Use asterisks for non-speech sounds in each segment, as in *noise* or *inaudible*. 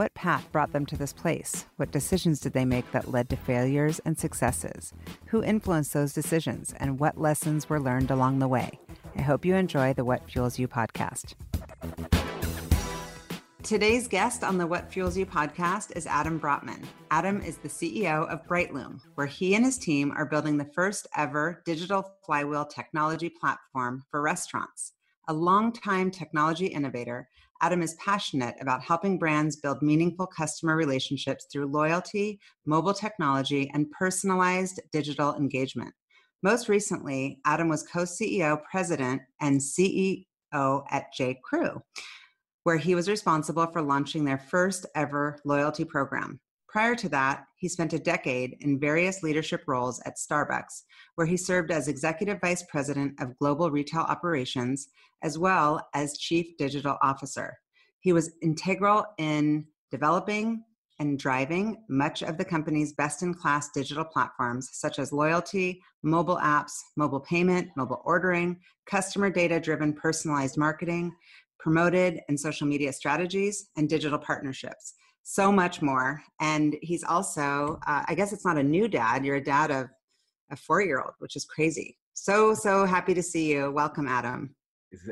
What path brought them to this place? What decisions did they make that led to failures and successes? Who influenced those decisions? And what lessons were learned along the way? I hope you enjoy the What Fuels You podcast. Today's guest on the What Fuels You podcast is Adam Brotman. Adam is the CEO of Brightloom, where he and his team are building the first ever digital flywheel technology platform for restaurants. A longtime technology innovator, Adam is passionate about helping brands build meaningful customer relationships through loyalty, mobile technology, and personalized digital engagement. Most recently, Adam was co CEO, president, and CEO at J. Crew, where he was responsible for launching their first ever loyalty program. Prior to that, he spent a decade in various leadership roles at Starbucks, where he served as Executive Vice President of Global Retail Operations, as well as Chief Digital Officer. He was integral in developing and driving much of the company's best in class digital platforms, such as loyalty, mobile apps, mobile payment, mobile ordering, customer data driven personalized marketing, promoted and social media strategies, and digital partnerships. So much more. And he's also, uh, I guess it's not a new dad, you're a dad of a four year old, which is crazy. So, so happy to see you. Welcome, Adam.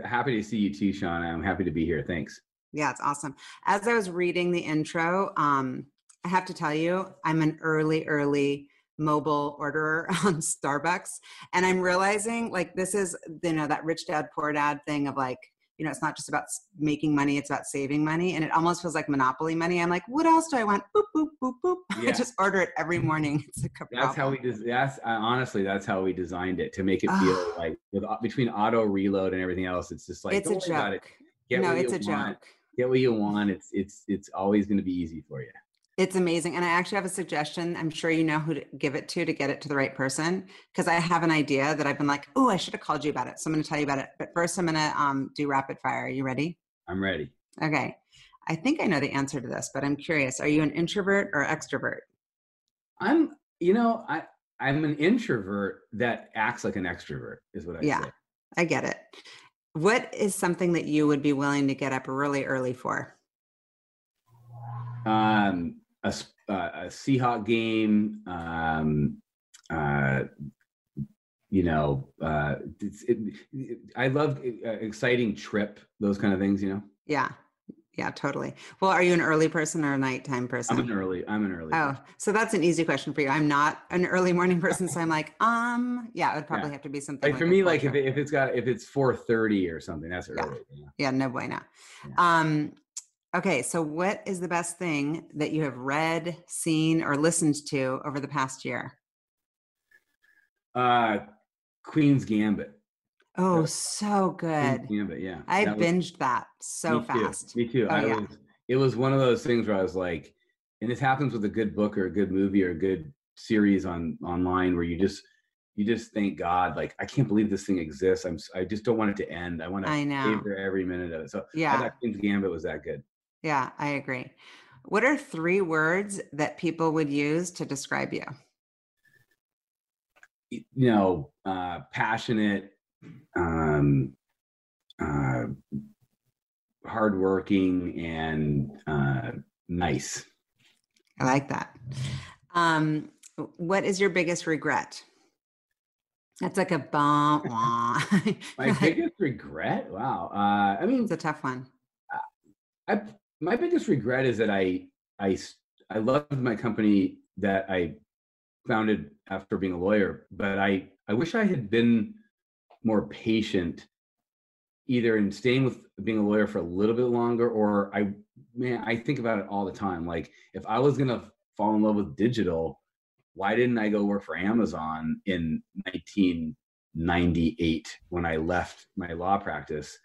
Happy to see you too, Sean. I'm happy to be here. Thanks. Yeah, it's awesome. As I was reading the intro, um, I have to tell you, I'm an early, early mobile orderer *laughs* on Starbucks. And I'm realizing like this is, you know, that rich dad, poor dad thing of like, you know, it's not just about making money, it's about saving money. And it almost feels like monopoly money. I'm like, what else do I want? Boop, boop, boop, boop. *laughs* Yeah. I just order it every *laughs* morning. It's like that's how we, des- that's uh, honestly, that's how we designed it to make it feel like with, between auto reload and everything else, it's just like, it's a joke. It. no, it's a want. joke. Get what you *laughs* want. It's, it's, it's always going to be easy for you. It's amazing. And I actually have a suggestion. I'm sure you know who to give it to to get it to the right person. Because I have an idea that I've been like, oh, I should have called you about it. So I'm going to tell you about it. But first, I'm going to um, do rapid fire. Are you ready? I'm ready. Okay. I think I know the answer to this, but I'm curious. Are you an introvert or extrovert? I'm, you know, I, I'm an introvert that acts like an extrovert, is what I yeah, say. I get it. What is something that you would be willing to get up really early for? Um, a, uh, a Seahawk game, um, uh, you know, uh, it, it, I love uh, exciting trip, those kind of things, you know? Yeah. Yeah, totally. Well, are you an early person or a nighttime person? I'm an early. I'm an early. Oh, person. so that's an easy question for you. I'm not an early morning person, so I'm like, um, yeah, it would probably yeah. have to be something. Like, like for me, like if, it, if it's got if it's 4:30 or something, that's early. Yeah, yeah. yeah no bueno. Yeah. Um, Okay, so what is the best thing that you have read, seen, or listened to over the past year? Uh, Queen's Gambit. Oh, so good. Queen's Gambit, yeah. I that binged was, that so me fast. Too, me too. Oh, I yeah. was, it was one of those things where I was like, and this happens with a good book or a good movie or a good series on online where you just you just thank God, like I can't believe this thing exists. I'm I just don't want it to end. I want to I know. savor every minute of it. So yeah, I thought Queen's Gambit was that good. Yeah, I agree. What are three words that people would use to describe you? You know, uh, passionate, um, uh, hardworking, and uh, nice. I like that. Um, what is your biggest regret? That's like a bomb. *laughs* My biggest regret? Wow. Uh, I mean, it's a tough one. I my biggest regret is that I I I loved my company that I founded after being a lawyer, but I I wish I had been more patient either in staying with being a lawyer for a little bit longer or I man I think about it all the time like if I was going to fall in love with digital why didn't I go work for Amazon in 1998 when I left my law practice?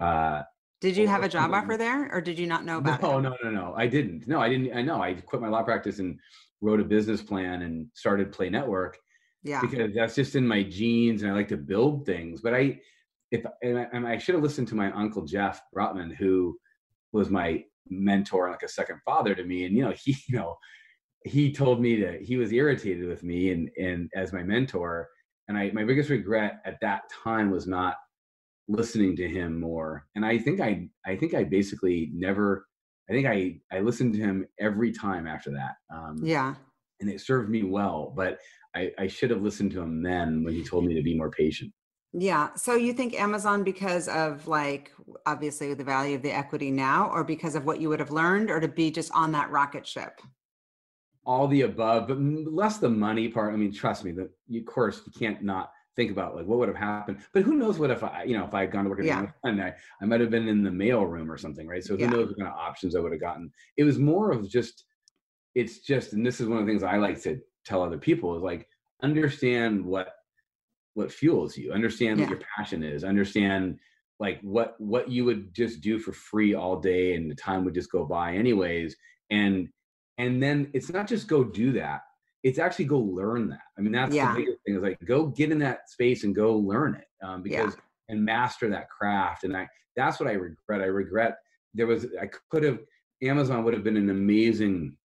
Uh, did you oh, have a job offer there, or did you not know about no, it? No, no, no, I didn't. No, I didn't. I know. I quit my law practice and wrote a business plan and started Play Network. Yeah. Because that's just in my genes and I like to build things. But I, if, and I, and I should have listened to my uncle Jeff Brotman, who was my mentor, like a second father to me. And, you know, he, *laughs* you know, he told me that he was irritated with me and, and as my mentor. And I, my biggest regret at that time was not listening to him more. And I think I, I think I basically never, I think I, I listened to him every time after that. Um, yeah. And it served me well, but I, I should have listened to him then when he told me to be more patient. Yeah. So you think Amazon because of like obviously the value of the equity now, or because of what you would have learned, or to be just on that rocket ship? All the above, but less the money part. I mean, trust me, that of course you can't not think about like what would have happened. But who knows what if I, you know, if I had gone to work at yeah. Amazon, I, I might have been in the mail room or something, right? So who yeah. knows what kind of options I would have gotten. It was more of just, it's just, and this is one of the things I like to tell other people is like understand what what fuels you understand yeah. what your passion is understand like what what you would just do for free all day and the time would just go by anyways and and then it's not just go do that it's actually go learn that i mean that's yeah. the biggest thing is like go get in that space and go learn it um, because yeah. and master that craft and i that's what i regret i regret there was i could have amazon would have been an amazing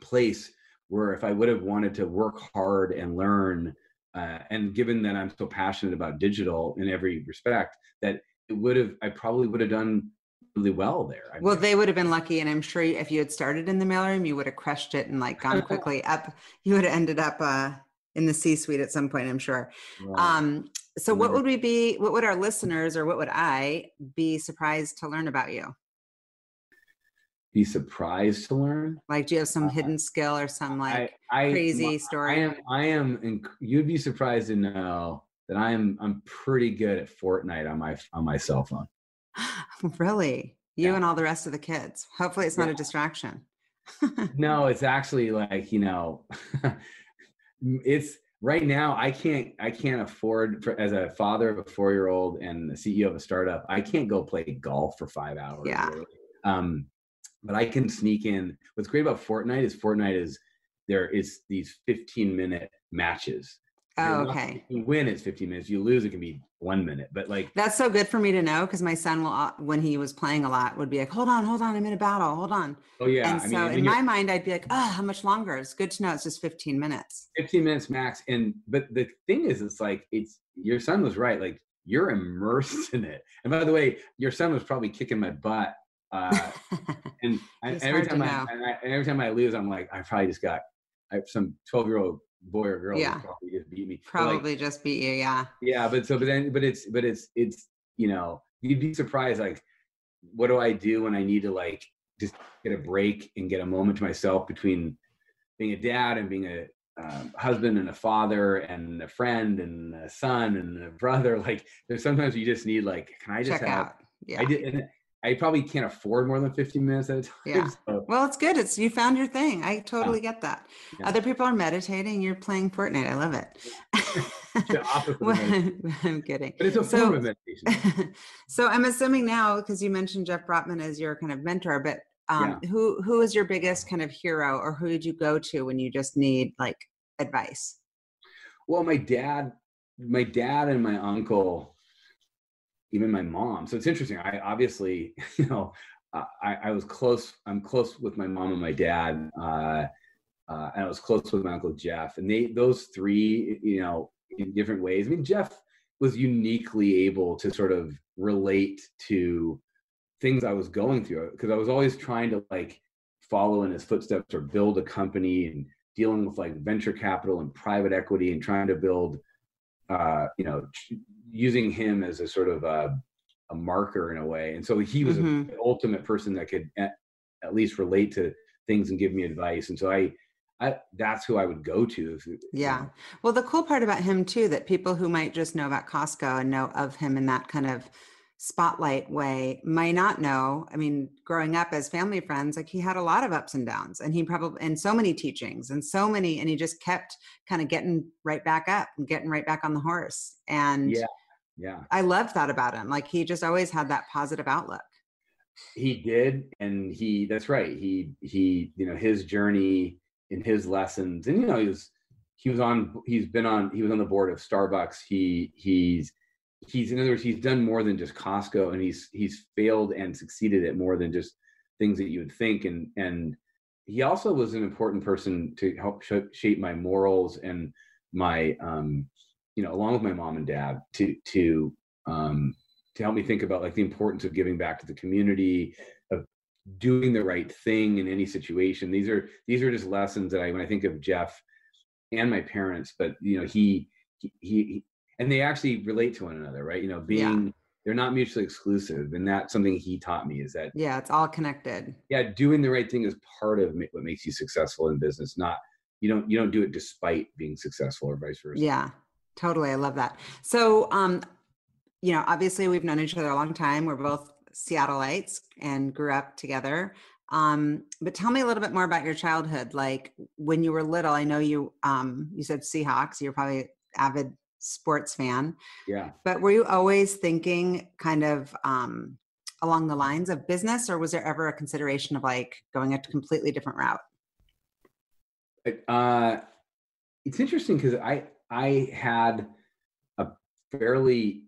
place where if I would have wanted to work hard and learn, uh, and given that I'm so passionate about digital in every respect, that it would have, I probably would have done really well there. I well, they would have been lucky, and I'm sure if you had started in the mailroom, you would have crushed it and like gone *laughs* quickly up. You would have ended up uh, in the C-suite at some point, I'm sure. Right. Um, so, what would we be? What would our listeners, or what would I be surprised to learn about you? be surprised to learn? Like, do you have some uh, hidden skill or some like I, I, crazy my, story? I am. I am. Inc- you'd be surprised to know that I am. I'm pretty good at Fortnite on my on my cell phone. *laughs* really, you yeah. and all the rest of the kids. Hopefully, it's not yeah. a distraction. no, *laughs* it's actually like you know, *laughs* it's right now i can't i can't afford for, as a father of a four year old and the ceo of a startup i can't go play golf for five hours yeah really. um but I can sneak in. What's great about Fortnite is Fortnite is there is these 15 minute matches. Oh, okay. You win it's 15 minutes. You lose it can be one minute. But like that's so good for me to know because my son will uh, when he was playing a lot would be like, hold on, hold on, I'm in a battle, hold on. Oh yeah. And I so mean, in my mind, I'd be like, oh, how much longer? It's good to know it's just 15 minutes. 15 minutes max. And but the thing is, it's like it's your son was right. Like you're immersed in it. And by the way, your son was probably kicking my butt uh, *laughs* and I, every time I, I, every time I lose, I'm like, I probably just got I, some 12 year old boy or girl yeah. probably just beat me. Probably like, just beat you, yeah. Yeah, but so but then but it's but it's it's you know you'd be surprised like what do I do when I need to like just get a break and get a moment to myself between being a dad and being a um, husband and a father and a friend and a son and a brother *laughs* like there's sometimes you just need like can I just Check have out. yeah I did and, I probably can't afford more than 15 minutes at a time. Yeah. *laughs* So. Well, it's good. It's you found your thing. I totally yeah. get that. Yeah. Other people are meditating. You're playing Fortnite. I love it. *laughs* well, *laughs* I'm kidding. But it's a so, form of meditation. so I'm assuming now, because you mentioned Jeff Brotman as your kind of mentor, but um, yeah. who who is your biggest kind of hero, or who did you go to when you just need like advice? Well, my dad, my dad and my uncle even my mom. So it's interesting. I obviously, *laughs* you know, I, I was close. I'm close with my mom and my dad, uh, uh, and I was close with my uncle Jeff. And they, those three, you know, in different ways. I mean, Jeff was uniquely able to sort of relate to things I was going through because I was always trying to like follow in his footsteps or build a company and dealing with like venture capital and private equity and trying to build uh, you know, using him as a sort of a, a marker in a way. And so he was mm-hmm. the ultimate person that could at, at, least relate to things and give me advice. And so I, I that's who I would go to. If, yeah. Well, the cool part about him too, that people who might just know about Costco and know of him in that kind of spotlight way might not know. I mean growing up as family friends like he had a lot of ups and downs and he probably and so many teachings and so many and he just kept kind of getting right back up and getting right back on the horse and yeah yeah. I love that about him like he just always had that positive outlook. He did and he that's right he he you know his journey in his lessons and you know he was he was on he's been on he was on the board of starbucks he he's he's in other words he's done more than just costco and he's he's failed and succeeded at more than just things that you would think. And and he also was an important person to help shape my morals and my um you know along with my mom and dad to to um to help me think about like the importance of giving back to the community of doing the right thing in any situation. These are these are just lessons that i when i think of jeff and my parents but you know he he, he and they actually relate to one another right? You know being yeah. they're not mutually exclusive. And that's something he taught me is that yeah it's all connected. Yeah doing the right thing is part of what makes you successful in business not you don't you don't do it despite being successful or vice versa. Yeah totally. I love that. So um you know obviously we've known each other a long time. We're both seattleites and grew up together. Um, but tell me a little bit more about your childhood. Like when you were little, I know you um, you said Seahawks. You're probably avid sports fan. Yeah. But were you always thinking kind of um, along the lines of business, or was there ever a consideration of like going a completely different route? Uh, it's interesting because I I had a fairly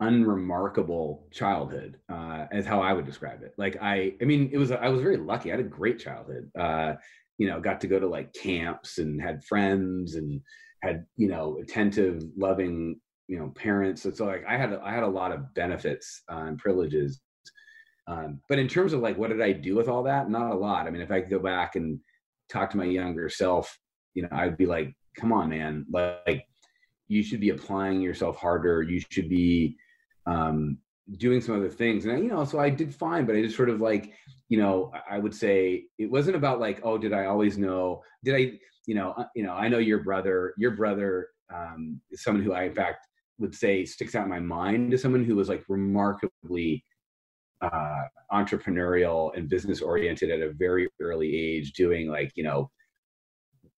unremarkable childhood uh, as how I would describe it. Like I, I mean, it was I was very lucky. I had a great childhood. Uh, you know, got to go to like camps and had friends and had you know attentive, loving you know parents. So, so like I had I had a lot of benefits uh, and privileges. Um, but in terms of like what did I do with all that? Not a lot. I mean, if I could go back and talk to my younger self, you know, I'd be like, come on, man, like you should be applying yourself harder. You should be um, doing some other things. And I, you know, so I did fine, but I just sort of like, you know, I would say it wasn't about like, oh, did I always know? Did I, you know, uh, you know, I know your brother. Your brother um, is someone who I, in fact, would say sticks out in my mind as someone who was like remarkably uh, entrepreneurial and business oriented at a very early age, doing like you know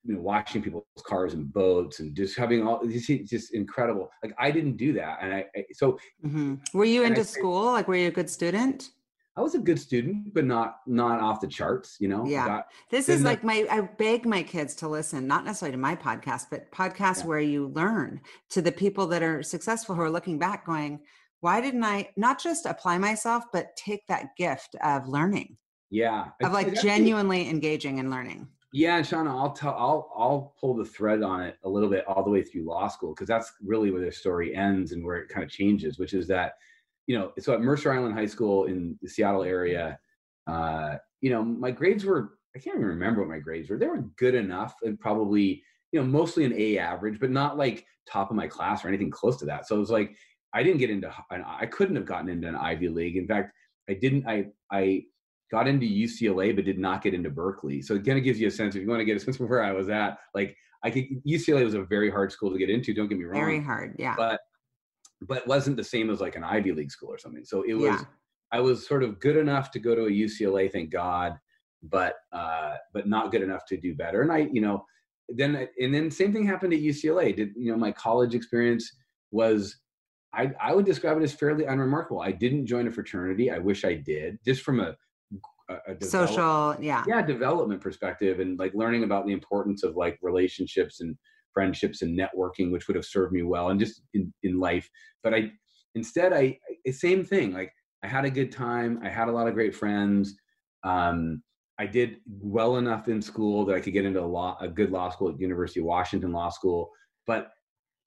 you know, watching people's cars and boats and just having all just, just incredible. Like I didn't do that. And I, I so mm-hmm. were you into I, school? Like, were you a good student? I was a good student, but not, not off the charts, you know? Yeah. Got, this is like my, I beg my kids to listen, not necessarily to my podcast, but podcasts yeah. where you learn to the people that are successful who are looking back going, why didn't I not just apply myself, but take that gift of learning? Yeah. Of like genuinely engaging and learning. Yeah, and Shauna, I'll tell, I'll, I'll pull the thread on it a little bit all the way through law school because that's really where the story ends and where it kind of changes, which is that, you know, so at Mercer Island High School in the Seattle area, uh, you know, my grades were, I can't even remember what my grades were. They were good enough and probably, you know, mostly an A average, but not like top of my class or anything close to that. So it was like, I didn't get into, I couldn't have gotten into an Ivy League. In fact, I didn't, I, I got into UCLA but did not get into Berkeley. So it kind of gives you a sense if you want to get a sense of where I was at. Like I could UCLA was a very hard school to get into. Don't get me wrong. Very hard, yeah. But but wasn't the same as like an Ivy League school or something. So it was yeah. I was sort of good enough to go to a UCLA, thank God, but uh, but not good enough to do better. And I, you know, then and then same thing happened at UCLA. Did you know my college experience was I, I would describe it as fairly unremarkable. I didn't join a fraternity. I wish I did, just from a a, a social yeah. Yeah development perspective and like learning about the importance of like relationships and friendships and networking which would have served me well and just in, in life. But i instead I, I same thing like i had a good time i had a lot of great friends um, i did well enough in school that i could get into a law a good law school at university of washington law school. But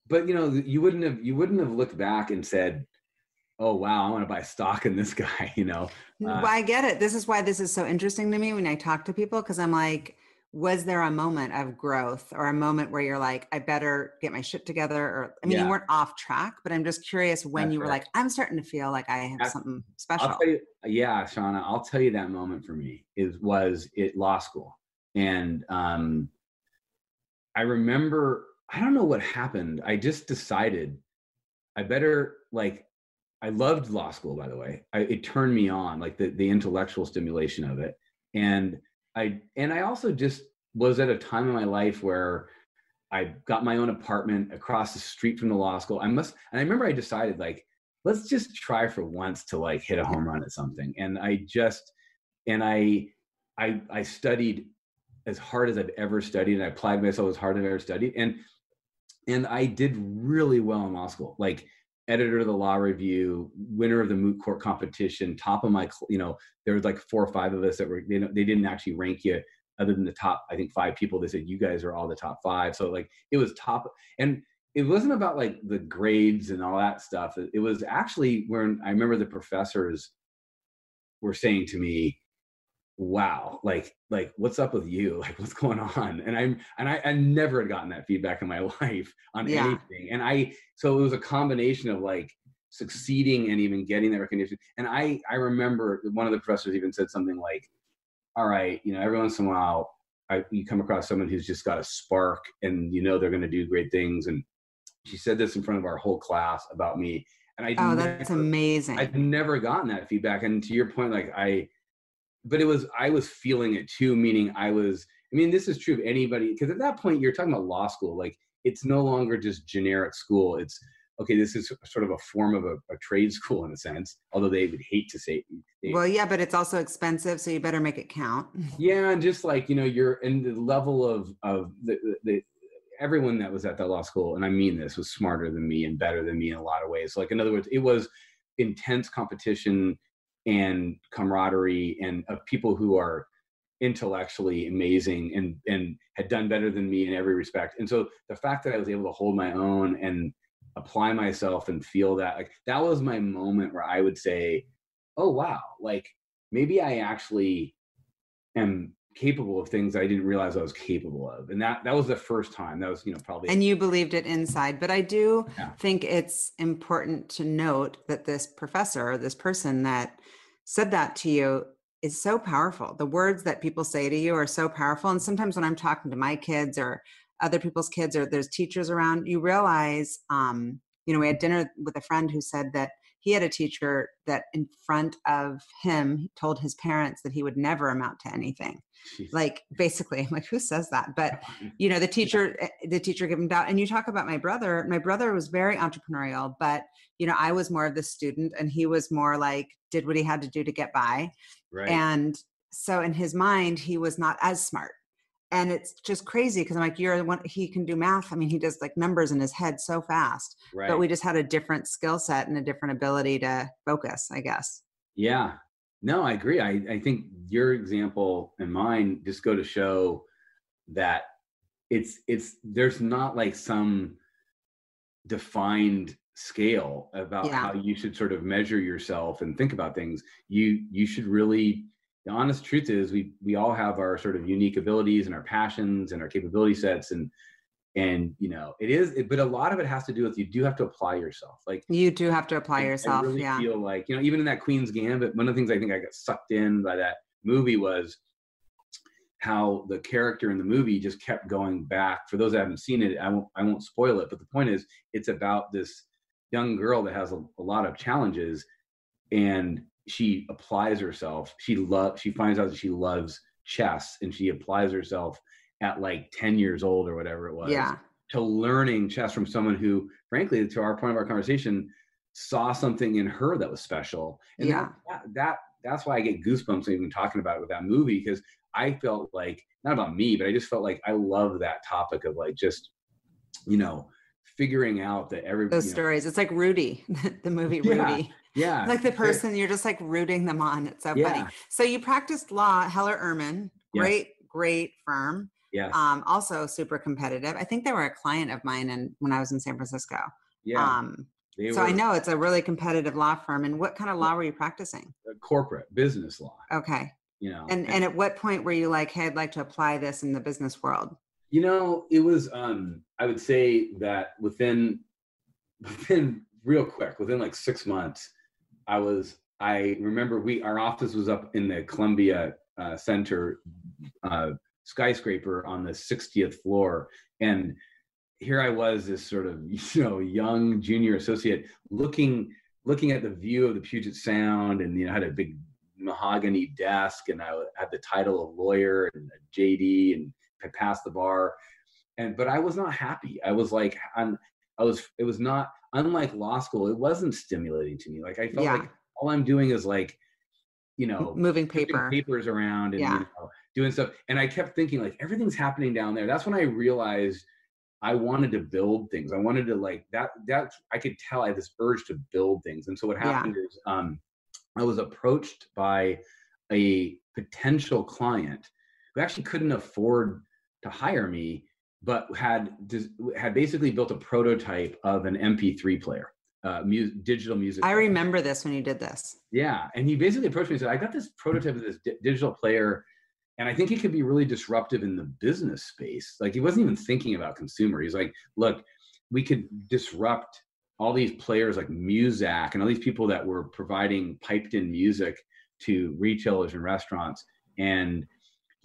but you know you wouldn't have you wouldn't have looked back and said oh wow i want to buy stock in this *laughs* guy you know uh, well, i get it this is why this is so interesting to me when i talk to people because i'm like was there a moment of growth or a moment where you're like i better get my shit together or i mean yeah. you weren't off track but i'm just curious when That's you were right. like i'm starting to feel like i have something special you, yeah shauna i'll tell you that moment for me is was it law school and um i remember i don't know what happened i just decided i better like I loved law school, by the way. I, it turned me on, like the the intellectual stimulation of it, and I and I also just was at a time in my life where I got my own apartment across the street from the law school. I must, and I remember I decided like, let's just try for once to like hit a home run at something, and I just and I I I studied as hard as I've ever studied, and I applied myself as hard as I've ever studied, and and I did really well in law school. Like editor of the law review, winner of the moot court competition, top of my, you know, there was like four or five of us that were, they, they didn't actually rank you other than the top, I think five people. They said you guys are all the top five. So like it was top, and it wasn't about like the grades and all that stuff. It was actually when I remember the professors were saying to me, wow like like what's up with you? *laughs* Like what's going on? And i'm and i, I never had gotten that feedback in my *laughs* life on yeah. anything. And i so it was a combination of like succeeding and even getting that recognition. And i i remember one of the professors even said something like all right you know every once in a while I, you come across someone who's just got a spark and you know they're going to do great things. And she said this in front of our whole class about me. And i oh that's never, amazing. i've never gotten that feedback. And to your point like i but it was I was feeling it too, meaning I was. I mean, this is true of anybody because at that point you're talking about law school. Like it's no longer just generic school. It's okay. This is sort of a form of a, a trade school in a sense, although they would hate to say. They, well, yeah, but it's also expensive, so you better make it count. *laughs* Yeah, and just like you know, you're in the level of of the, the, the everyone that was at that law school, and I mean this, was smarter than me and better than me in a lot of ways. Like in other words, it was intense competition and camaraderie and of people who are intellectually amazing and and had done better than me in every respect. And so the fact that i was able to hold my own and apply myself and feel that like that was my moment where i would say oh wow like maybe i actually am capable of things I didn't realize I was capable of. And that that was the first time. That was, you know, probably And you believed it inside. But I do yeah. think it's important to note that this professor, this person that said that to you is so powerful. The words that people say to you are so powerful. And sometimes when I'm talking to my kids or other people's kids or there's teachers around, you realize um, you know, we had dinner with a friend who said that he had a teacher that in front of him told his parents that he would never amount to anything. Jeez. like basically i'm like who says that? But you know the teacher eh, the teacher gave him doubt and you talk about my brother my brother was very entrepreneurial but you know i was more of the student and he was more like did what he had to do to get by. Right. and so in his mind he was not as smart and it's just crazy because I'm like, you're the one he can do math. I mean, he does like numbers in his head so fast. Right. But we just had a different skill set and a different ability to focus, I guess. Yeah. No, I agree. I, I think your example and mine just go to show that it's it's there's not like some defined scale about yeah. how you should sort of measure yourself and think about things. You you should really the honest truth is we we all have our sort of unique abilities and our passions and our capability sets and and you know it is it, but a lot of it has to do with you do have to apply yourself. Like you do have to apply I, yourself I really yeah. feel like you know even in that queen's gambit one of the things i think i got sucked in by that movie was how the character in the movie just kept going back. For those that haven't seen it i won't i won't spoil it but the point is it's about this young girl that has a, a lot of challenges and she applies herself. She loves. She finds out that she loves chess, and she applies herself at like ten years old or whatever it was. Yeah. To learning chess from someone who, frankly, to our point of our conversation, saw something in her that was special. And yeah. That, that that's why I get goosebumps even talking about it with that movie because I felt like not about me, but I just felt like I love that topic of like just you know figuring out that every those stories. Know, it's like Rudy, *laughs* the movie Rudy. Yeah. Like the person, you're just like rooting them on. It's so yeah. funny. So you practiced law, Heller Ehrman, great, yes. great firm. Yeah. Um, also super competitive. I think they were a client of mine and when I was in San Francisco. Yeah. Um, so were, I know it's a really competitive law firm. And what kind of law were you practicing? Corporate business law. Okay. You know. And, and and at what point were you like, hey, I'd like to apply this in the business world? You know, it was um I would say that within *laughs* within real quick, within like six months, I was I remember we our office was up in the Columbia uh, Center uh, skyscraper on the 60th floor, and here I was, this sort of *laughs* you know young junior associate, looking looking at the view of the Puget Sound, and you know had a big mahogany desk, and I had the title of lawyer and JD, and I passed the bar, and but I was not happy. I was like, I'm, I was it was not unlike law school, it wasn't stimulating to me. Like I felt yeah. like all I'm doing is like, you know, moving paper papers around and yeah. you know, doing stuff. And I kept thinking like everything's happening down there. That's when I realized I wanted to build things. I wanted to like that. That I could tell I had this urge to build things. And so what happened yeah. is um, I was approached by a potential client who actually couldn't afford to hire me, but had had basically built a prototype of an MP3 player, uh, mu- digital music. I remember this when you did this. Yeah, and he basically approached me and said, "I got this prototype of this di- digital player." And I think it could be really disruptive in the business space. Like he wasn't even thinking about consumer. He's like, look, we could disrupt all these players like Muzak and all these people that were providing piped in music to retailers and restaurants. And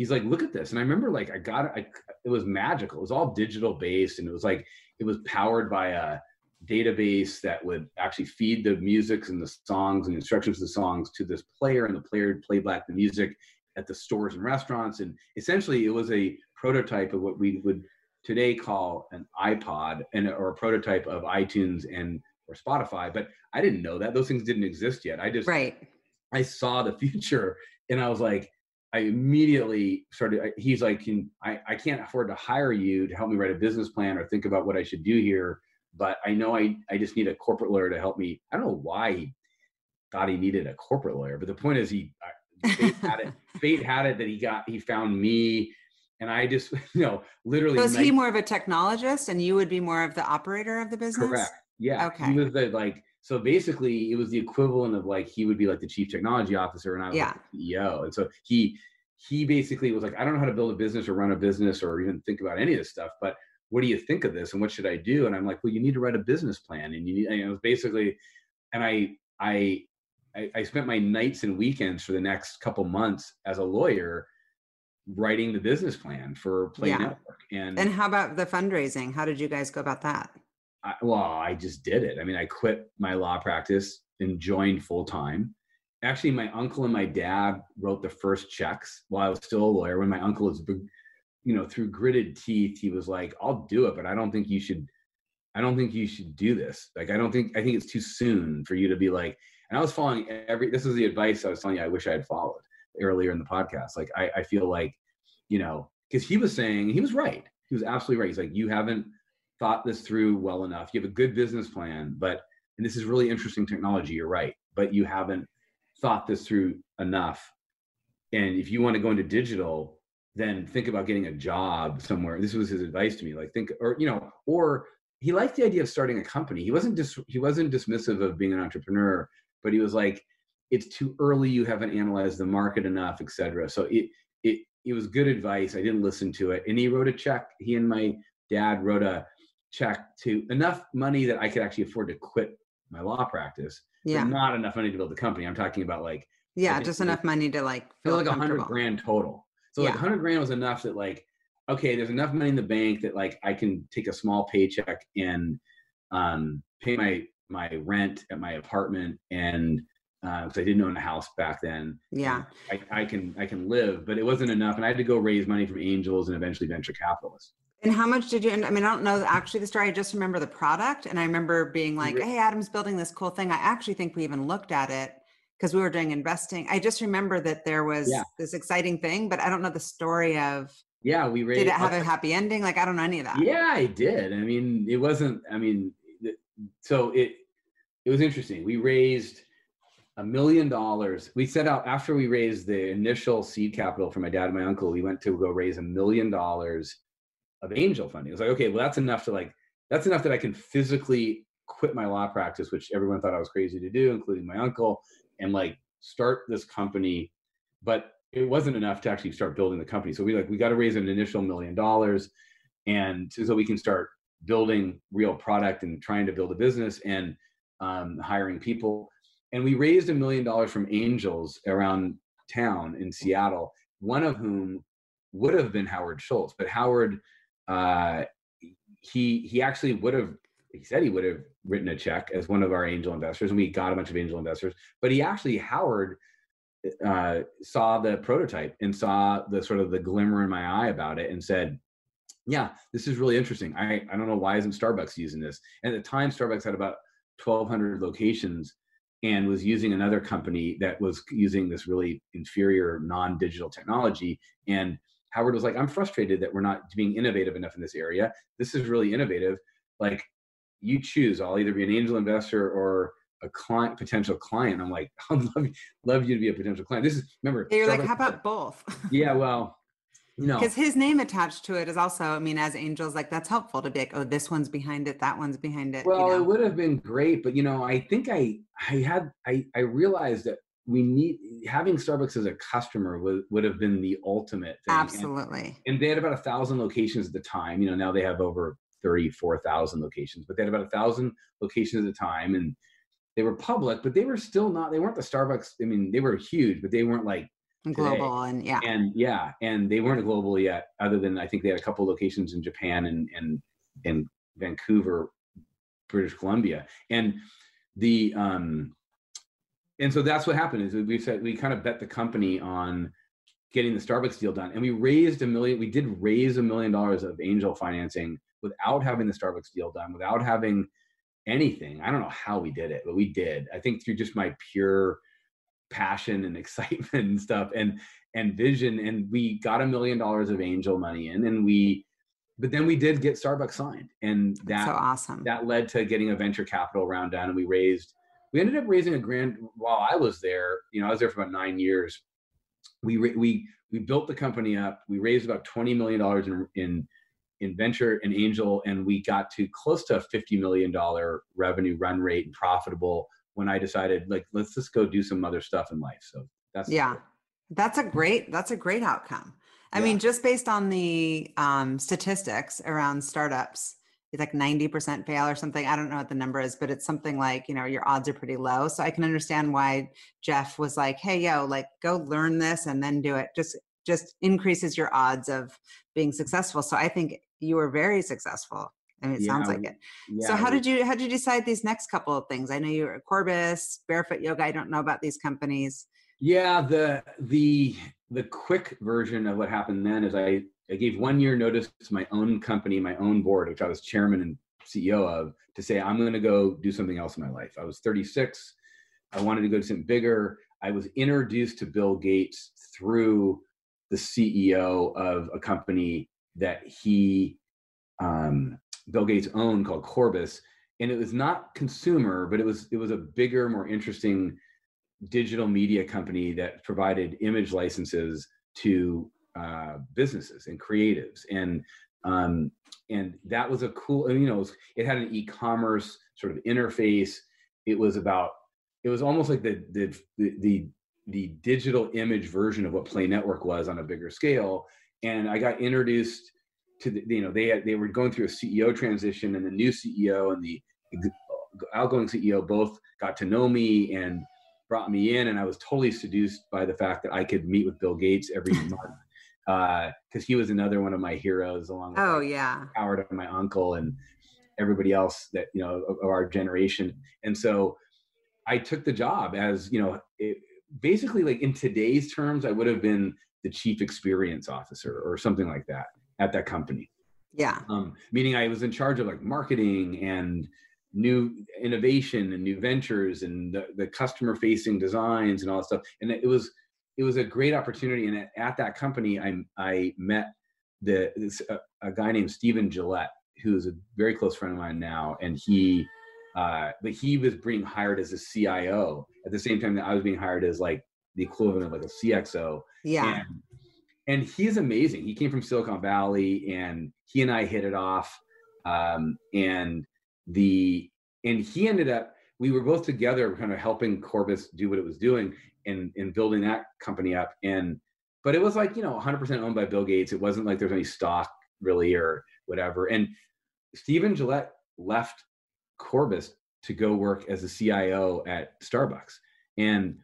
he's like, look at this. And I remember like I got it, I, it was magical. It was all digital based and it was like it was powered by a database that would actually feed the music and the songs and instructions of the songs to this player and the player would play back the music at the stores and restaurants. And essentially it was a prototype of what we would today call an iPod and or a prototype of iTunes and or Spotify. But I didn't know that those things didn't exist yet. I just right. I saw the *laughs* future and I was like, I immediately started. He's like, Can, I, I can't afford to hire you to help me write a business plan or think about what I should do here. But I know I, I just need a corporate lawyer to help me. I don't know why he thought he needed a corporate lawyer, but the point is, he fate had it. *laughs* Fate had it that he got he found me, and I just *laughs* you know literally. Was he more of a technologist, and you would be more of the operator of the business? Correct. Yeah. Okay. He was the like so basically it was the equivalent of like he would be like the chief technology officer and I was yeah. like the CEO. And so he he basically was like, I don't know how to build a business or run a business or even think about any of this stuff, but what do you think of this and what should I do? And I'm like, well, you need to write a business plan. And you need, and it was basically, and I, I, I, spent my nights and weekends for the next couple months as a lawyer writing the business plan for Play yeah. Network. And and how about the fundraising? How did you guys go about that? I, well, I just did it. I mean, I quit my law practice and joined full time. Actually, my uncle and my dad wrote the first checks while I was still a lawyer. When my uncle was, you know, through gritted teeth, he was like, "I'll do it, but I don't think you should. I don't think you should do this. Like, I don't think. I think it's too soon for you to be like." And I was following every. This is the advice I was telling you. I wish I had followed earlier in the podcast. Like, I, I feel like, you know, because he was saying he was right. He was absolutely right. He's like, you haven't thought this through well enough. You have a good business plan, but and this is really interesting technology. You're right, but you haven't thought this through enough. And if you want to go into digital, then think about getting a job somewhere. This was his advice to me. Like think, or you know, or he liked the idea of starting a company. He wasn't dis- he wasn't dismissive of being an entrepreneur, but he was like, it's too early. You haven't analyzed the market enough, etc. So it it it was good advice. I didn't listen to it, and he wrote a check. He and my dad wrote a check to enough money that I could actually afford to quit my law practice. Yeah. not enough money to build a company. I'm talking about like yeah, just enough money to like feel like a hundred grand total. So yeah. like hundred grand was enough that like okay, there's enough money in the bank that like I can take a small paycheck and um, pay my my rent at my apartment and because uh, I didn't own a house back then. Yeah, I, I can I can live, but it wasn't enough, and I had to go raise money from angels and eventually venture capitalists. And how much did you? I mean, I don't know actually the story. I just remember the product, and I remember being like, "Hey, Adam's building this cool thing." I actually think we even looked at it because we were doing investing. I just remember that there was yeah. this exciting thing, but I don't know the story of. Yeah, we raised. Did it have a happy ending? Like I don't know any of that. Yeah, I did. I mean, it wasn't. I mean, so it it was interesting. We raised a million dollars. We set out after we raised the initial seed capital for my dad and my uncle. We went to go raise a million dollars of angel funding. It was like, okay, well, that's enough to like, that's enough that I can physically quit my law practice, which everyone thought I was crazy to do, including my uncle, and like start this company. But it wasn't enough to actually start building the company. So we like, we got to raise an initial million dollars and so we can start building real product and trying to build a business and um, hiring people. And we raised a million dollars from angels around town in Seattle, one of whom would have been Howard Schultz, but Howard uh, he he actually would have he said he would have written a check as one of our angel investors, and we got a bunch of angel investors. But he actually Howard uh, saw the prototype and saw the sort of the glimmer in my eye about it, and said, "Yeah, this is really interesting. I I don't know why isn't Starbucks using this." And at the time, Starbucks had about 1,200 locations and was using another company that was using this really inferior non-digital technology and howard was like i'm frustrated that we're not being innovative enough in this area. This is really innovative. Like you choose. I'll either be an angel investor or a client potential client. I'm like *laughs* i'd love, love you to be a potential client. This is remember you're like how about both? *laughs* Yeah well no. Because his name attached to it is also i mean as angels like that's helpful to be like oh this one's behind it that one's behind it well you know? it would have been great but you know i think i i had i i realized that we need having starbucks as a customer would, would have been the ultimate thing. absolutely. and, and they had about a thousand locations at the time you know now they have over 34,000 locations but they had about a thousand locations at the time and they were public but they were still not they weren't the starbucks i mean they were huge but they weren't like global and yeah. And yeah and they weren't global yet other than i think they had a couple locations in japan and and in vancouver british columbia. And the um and so that's what happened is we said we kind of bet the company on getting the starbucks deal done. And we raised a million we did raise a million dollars of angel financing without having the starbucks deal done without having anything. I don't know how we did it but we did. I think through just my pure passion and *laughs* excitement and stuff and and vision. And we got a million dollars of angel money in and we but then we did get starbucks signed. And that so awesome. that led to getting a venture capital round down and we raised we ended up raising a grand while i was there you know i was there for about nine years we we we built the company up we raised about 20 million dollars in, in in venture and angel and we got to close to a 50 million dollar revenue run rate and profitable when I decided like let's just go do some other stuff in life. So that's yeah, that's a great that's a great outcome. I yeah. mean, just based on the um, statistics around startups, it's like 90% fail or something. I don't know what the number is, but it's something like, you know, your odds are pretty low. So I can understand why Jeff was like, hey, yo, like go learn this and then do it. Just just increases your odds of being successful. So I think you were very successful. I mean, it yeah, sounds like it. Yeah, so how did you how did you decide these next couple of things? I know you're at Corbis, Barefoot Yoga. I don't know about these companies. Yeah, the the the quick version of what happened then is I I gave one year notice to my own company, my own board, which I was chairman and CEO of, to say I'm going to go do something else in my life. I was 36. I wanted to go to something bigger. I was introduced to Bill Gates through the CEO of a company that he um, Bill Gates owned called Corbis, and it was not consumer, but it was it was a bigger, more interesting digital media company that provided image licenses to uh, businesses and creatives, and um, and that was a cool. You know, it, was, it had an e-commerce sort of interface. It was about. It was almost like the the the, the the digital image version of what Play Network was on a bigger scale. And I got introduced to the, you know, they had, they were going through a CEO transition and the new CEO and the outgoing CEO both got to know me and brought me in. And I was totally seduced by the fact that I could meet with Bill Gates every *laughs* month. Because uh, he was another one of my heroes along with oh yeah. Howard and my uncle and everybody else that you know of, of our generation. And so I took the job as you know it, basically like in today's terms i would have been the chief experience officer or something like that at that company. Yeah. Um, meaning i was in charge of like marketing and new innovation and new ventures and the, the customer facing designs and all that stuff. And it was it was a great opportunity and at, at that company i i met the this, uh, a guy named stephen gillett who's a very close friend of mine now and he uh, but he was being hired as a CIO at the same time that I was being hired as like the equivalent of like a CXO. Yeah. And, and he's amazing. He came from Silicon Valley and he and I hit it off. Um, and the, and he ended up, we were both together kind of helping Corbis do what it was doing and, and building that company up. And, but it was like, you know, 100% owned by Bill Gates. It wasn't like there's any stock really or whatever. And Stephen Gillett left Corbis to go work as a CIO at Starbucks. And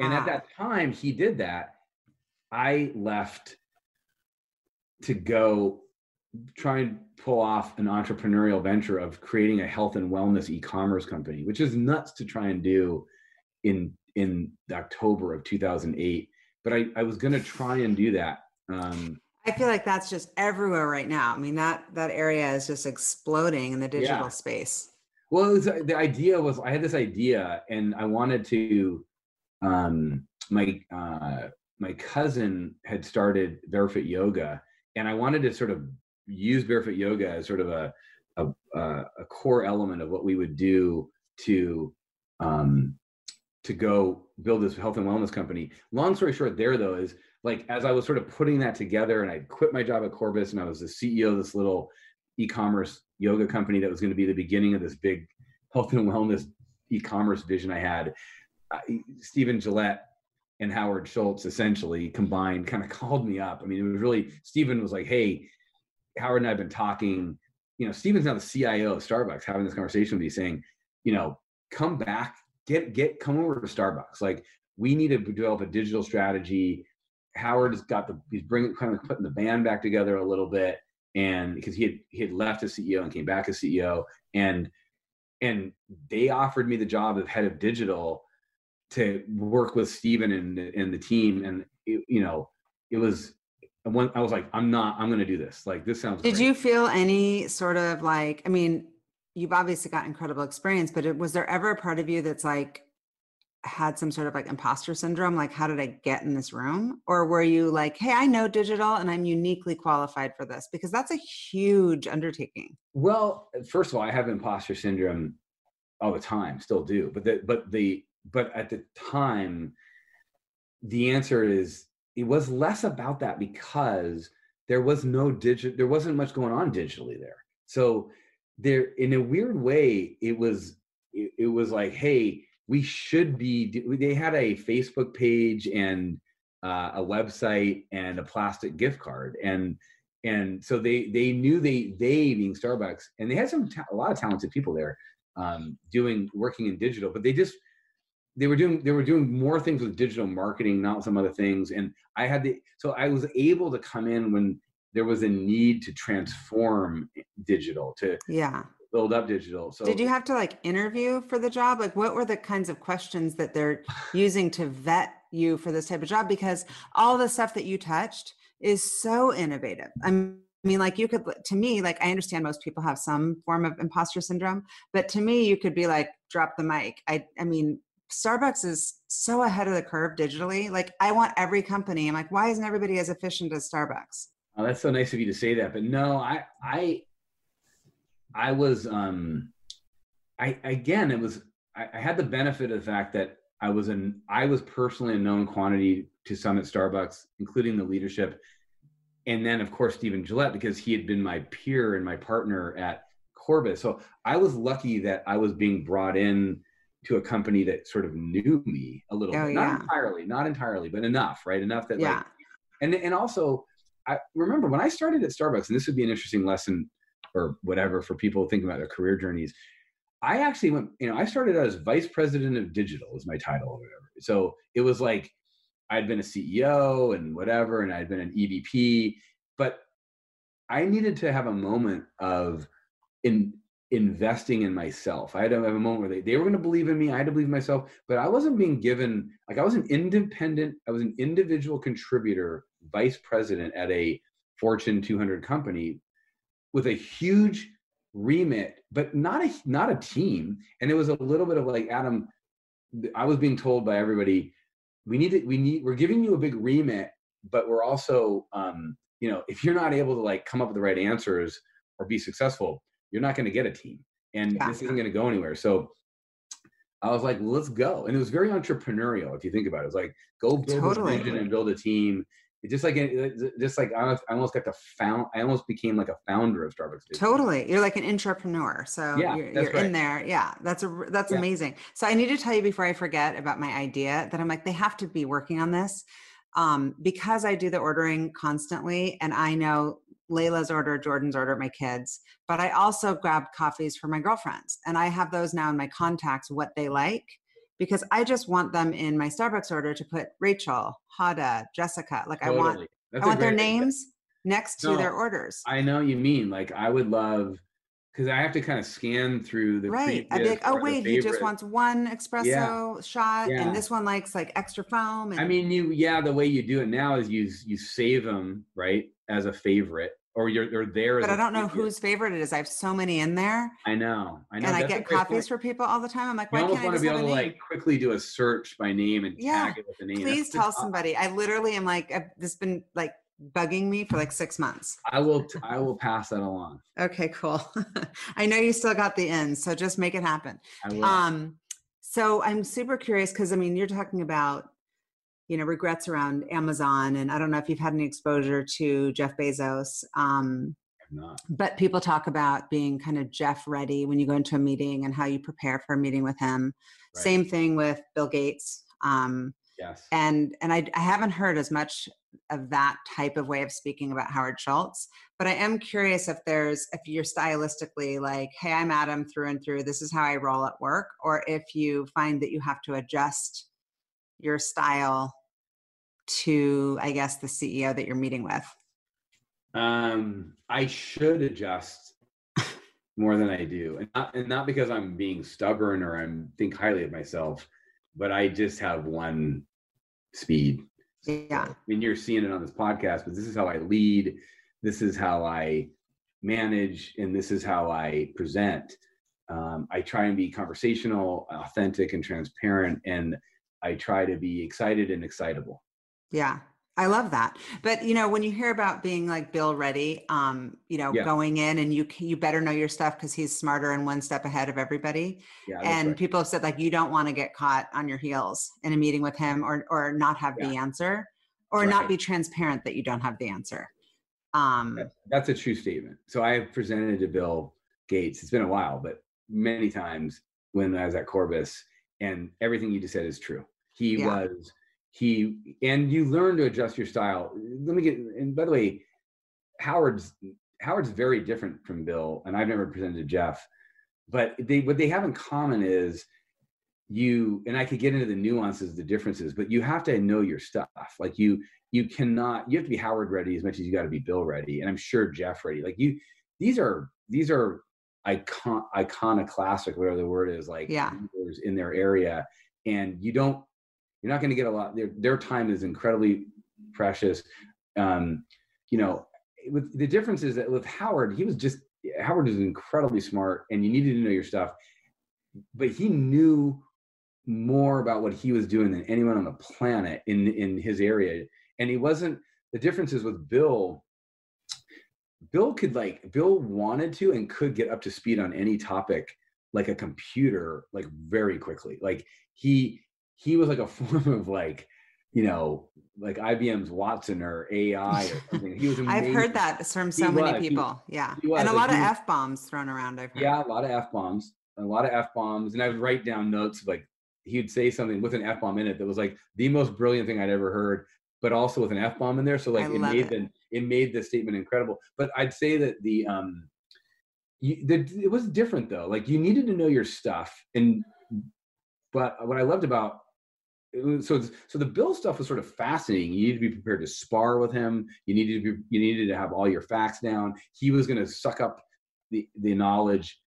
and at ah. that time he did that. I left to go try and pull off an entrepreneurial venture of creating a health and wellness e-commerce company, which is nuts to try and do in in October of 2008. But I, I was going to try and do that. Um, I feel like that's just everywhere right now. I mean that that area is just exploding in the digital yeah. space. Well, was, the idea was I had this idea, and I wanted to. Um, my uh, my cousin had started barefoot yoga, and I wanted to sort of use barefoot yoga as sort of a a, a core element of what we would do to um, to go build this health and wellness company. Long story short, there though is like as I was sort of putting that together, and I quit my job at Corbis, and I was the CEO of this little e-commerce yoga company that was going to be the beginning of this big health and wellness e-commerce vision I had. Uh, Stephen Gillett and Howard Schultz essentially combined kind of called me up. I mean, it was really Stephen was like, "Hey, Howard and I have been talking. You know, Stephen's now the CIO of Starbucks, having this conversation with me, saying, you know, come back, get get come over to Starbucks. Like, we need to develop a digital strategy. Howard has got the he's bringing kind of putting the band back together a little bit, and because he had he had left as CEO and came back as CEO, and and they offered me the job of head of digital to work with Stephen and and the team, and it, you know, it was when I was like, I'm not, I'm going to do this. Like, this sounds. Did great. you feel any sort of like, I mean, you've obviously got incredible experience, but it, was there ever a part of you that's like, had some sort of like imposter syndrome? Like, how did I get in this room? Or were you like, hey, I know digital and I'm uniquely qualified for this? Because that's a huge undertaking. Well, first of all, I have imposter syndrome all the time, still do. But the, but the, but at the time, the answer is it was less about that because there was no digital there wasn't much going on digitally there so there in a weird way it was it, it, was like hey we should be they had a facebook page and uh, a website and a plastic gift card. And and so they they knew they they being starbucks and they had some ta- a lot of talented people there um, doing working in digital but they just they were doing they were doing more things with digital marketing not some other things. And i had the so i was able to come in when there was a need to transform digital to yeah build up digital so did you have to like interview for the job like what were the kinds of questions that they're *laughs* using to vet you for this type of job because all the stuff that you touched is so innovative i mean like you could to me like i understand most people have some form of imposter syndrome but to me you could be like drop the mic i i mean Starbucks is so ahead of the curve digitally. Like I want every company. I'm like, why isn't everybody as efficient as Starbucks? Oh, that's so nice of you to say that. But no, I I I was um I again it was I, I had the benefit of the fact that I was an I was personally a known quantity to some at Starbucks, including the leadership. And then of course Stephen Gillett, because he had been my peer and my partner at Corbis. So I was lucky that I was being brought in to a company that sort of knew me a little oh, bit. Not yeah. entirely, not entirely, but enough, right? Enough that yeah. like and and also I remember when I started at Starbucks, and this would be an interesting lesson or whatever for people thinking about their career journeys. I actually went, you know, I started as vice president of digital was my title or whatever. So it was like I'd been a CEO and whatever, and I'd been an EVP, but I needed to have a moment of in investing in myself. I had to have a moment where they, they were going to believe in me. I had to believe in myself, but I wasn't being given, like, I was an independent, I was an individual contributor, vice president at a Fortune 200 company with a huge remit, but not a, not a team. And it was a little bit of like, Adam, I was being told by everybody, we need to, we need, we're giving you a big remit, but we're also, um, you know, if you're not able to like come up with the right answers or be successful, you're not going to get a team and yeah. this isn't going to go anywhere. So I was like, let's go. And it was very entrepreneurial. If you think about it, it's like, go build totally. a vision and build a team. It just like, just like I almost got to found, I almost became like a founder of Starbucks. Totally. You're like an entrepreneur. So yeah, you're, you're right. in there. Yeah. That's a, that's yeah. amazing. So I need to tell you before I forget about my idea that I'm like, they have to be working on this um, because I do the ordering constantly and I know Layla's order, Jordan's order, my kids, but I also grab coffees for my girlfriends. And I have those now in my contacts, what they like, because I just want them in my Starbucks order to put Rachel, Hada, Jessica. Like totally. I want, That's I want their names next to their orders. I know you mean. Like I would love because I have to kind of scan through the right. I'd be like, oh wait, he just wants one espresso yeah. shot, yeah. and this one likes like extra foam. And- I mean, you yeah, the way you do it now is you you save them right as a favorite, or you're, you're there. But I don't know whose favorite it is. I have so many in there. I know. I know. And I get copies for people all the time. I'm like, why can't I want just to be able to like quickly do a search by name and Yeah. tag it with the name. Please That's tell somebody. I literally am like, I've, this has been like bugging me for like six months. I will. T- I will pass that along. Okay, cool. *laughs* I know you still got the ends, so just make it happen. I will. Um, so I'm super curious because I mean, you're talking about, you know, regrets around Amazon, and I don't know if you've had any exposure to Jeff Bezos. Um, but people talk about being kind of Jeff ready when you go into a meeting and how you prepare for a meeting with him. Right. Same thing with Bill Gates. Um, Yes. and and I, I haven't heard as much of that type of way of speaking about Howard Schultz, but I am curious if there's if you're stylistically like, hey, I'm Adam through and through. This is how I roll at work, or if you find that you have to adjust your style to, I guess, the CEO that you're meeting with. Um, I should adjust *laughs* more than I do, and not, and not because I'm being stubborn or I'm think highly of myself, but I just have one speed. Yeah. I mean, you're seeing it on this podcast, but this is how I lead. This is how I manage, and this is how I present. Um, I try and be conversational, authentic, and transparent, and I try to be excited and excitable. Yeah. I love that. But you know, when you hear about being like Bill Ready, um, you know, Yeah. going in and you you better know your stuff because he's smarter and one step ahead of everybody. Yeah, and right. people have said like you don't want to get caught on your heels in a meeting with him or or not have the answer or Right. not be transparent that you don't have the answer. Um That- That's a true statement. So I have presented to Bill Gates. It's been a while, but many times when I was at Corbis, and everything you just said is true. He Yeah. was he, and you learn to adjust your style. Let me get. And by the way, Howard's Howard's very different from Bill, and I've never presented to Jeff, but they what they have in common is you and I could get into the nuances, the differences, but you have to know your stuff. Like you you cannot you have to be howard ready as much as you got to be bill ready and i'm sure jeff ready like you these are these are icon iconoclastic whatever the word is like Yeah. in their area and you don't you're not going to get a lot their their time is incredibly precious. Um you know with the difference is that with howard he was just howard is incredibly smart and you needed to know your stuff but he knew more about what he was doing than anyone on the planet in in his area. And he wasn't the difference is with bill bill could like bill wanted to and could get up to speed on any topic like a computer like very quickly. Like he he was like a *laughs* form of like you know like ibm's watson or ai or something he was *laughs* I've heard that from so He many was. He- people. yeah. he. And a Like, lot of F bombs thrown around, I've heard. yeah a lot of f-bombs a lot of f-bombs and i would write down notes like he'd say something with an f-bomb in it that was like the most brilliant thing i'd ever heard but also with an f-bomb in there so like I it made it. the it made the statement incredible but i'd say that the um you, the, it was different though like you needed to know your stuff and but what i loved about so so the bill stuff was sort of fascinating. You needed to be prepared to spar with him. You needed to be you needed to have all your facts down. He was going to suck up the the knowledge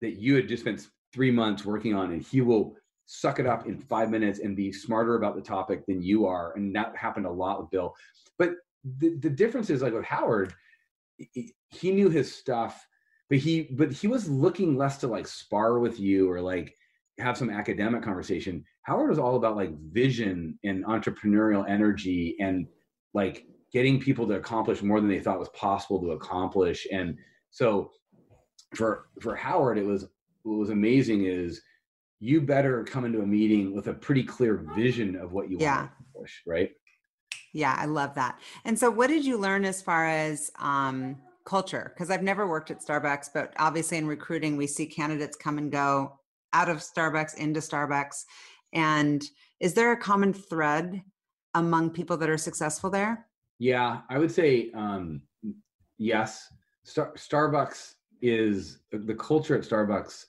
that you had just spent three months working on and he will suck it up in five minutes and be smarter about the topic than you are and that happened a lot with bill. But the, the difference is like with howard he knew his stuff but he but he was looking less to like spar with you or like have some academic conversation howard was all about like vision and entrepreneurial energy and like getting people to accomplish more than they thought was possible to accomplish and so for for howard it was what was amazing is you better come into a meeting with a pretty clear vision of what you Yeah. want to accomplish right Yeah, I love that. And so, what did you learn as far as um, culture? Because I've never worked at Starbucks, but obviously in recruiting, we see candidates come and go out of Starbucks into Starbucks. And is there a common thread among people that are successful there? Yeah, I would say um, yes. Star- Starbucks is the culture at Starbucks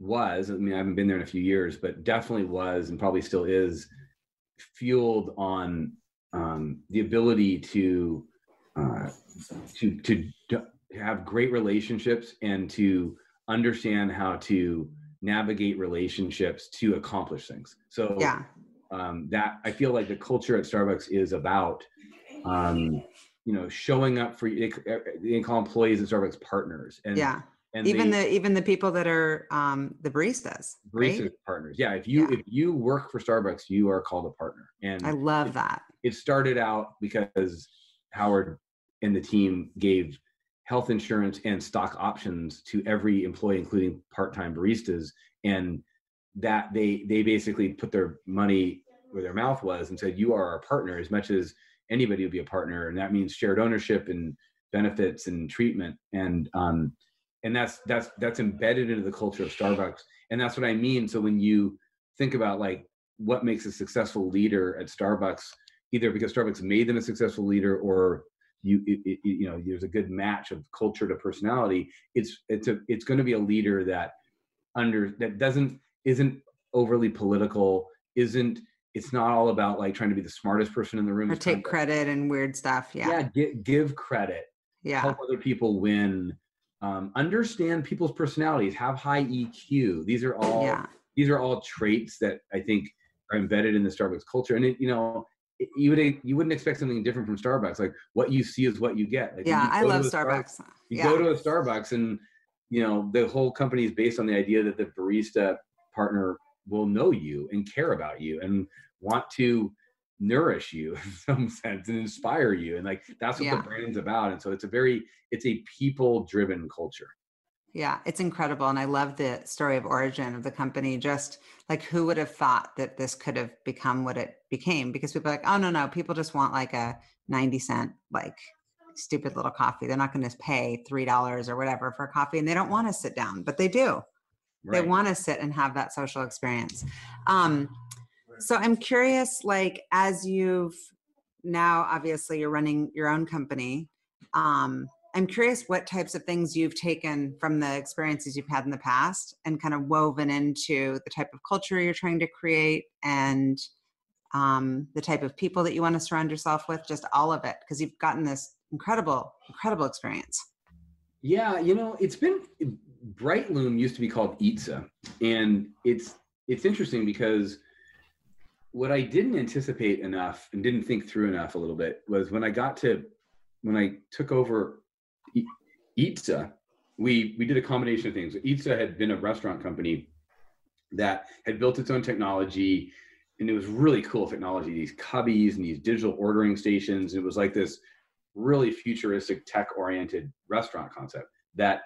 was. I mean, I haven't been there in a few years, but definitely was, and probably still is, fueled on um, the ability to uh, to to to have great relationships and to understand how to navigate relationships to accomplish things. So Yeah. um, that I feel like the culture at Starbucks is about um, you know showing up for they, they call employees at starbucks partners and yeah and even they, the even the people that are um the baristas baristas right? partners yeah if you yeah. if you work for starbucks you are called a partner and i love it, that it started out because howard and the team gave health insurance and stock options to every employee including part-time baristas and that they they basically put their money where their mouth was and said you are our partner as much as anybody would be a partner and that means shared ownership and benefits and treatment and um and that's that's that's embedded into the culture of starbucks and that's what i mean. So when you think about like what makes a successful leader at starbucks either because starbucks made them a successful leader or you it, it, you know there's a good match of culture to personality it's it's a it's going to be a leader that under that doesn't isn't overly political isn't it's not all about like trying to be the smartest person in the room. Or take credit and weird stuff yeah. Yeah give, give credit. Yeah. Help other people win. Um, understand people's personalities have high eq these are all yeah. these are all traits that i think are embedded in the starbucks culture. And it you know you would you wouldn't expect something different from starbucks. Like what you see is what you get. Like yeah you i love starbucks, starbucks. you yeah. go to a starbucks and you know the whole company is based on the idea that the barista partner will know you and care about you and want to nourish you *laughs* in some sense and inspire you. And like that's what yeah. the brand's about. And so it's a very it's a people driven culture yeah it's incredible and i love the story of origin of the company just like who would have thought that this could have become what it became because people are like oh no no people just want like a 90 cent like stupid little coffee they're not going to pay three dollars or whatever for a coffee and they don't want to sit down but they do Right. They want to sit and have that social experience. Um, so I'm curious, like, as you've now obviously you're running your own company. Um, I'm curious what types of things you've taken from the experiences you've had in the past and kind of woven into the type of culture you're trying to create and um, the type of people that you want to surround yourself with, just all of it, because you've gotten this incredible, incredible experience. Yeah, you know, it's been Brightloom used to be called Eatsa, and it's it's interesting because what I didn't anticipate enough and didn't think through enough a little bit was when I got to when I took over Eatsa, we we did a combination of things. Eatsa had been a restaurant company that had built its own technology, and it was really cool technology. These cubbies and these digital ordering stations. It was like this really futuristic, tech-oriented restaurant concept that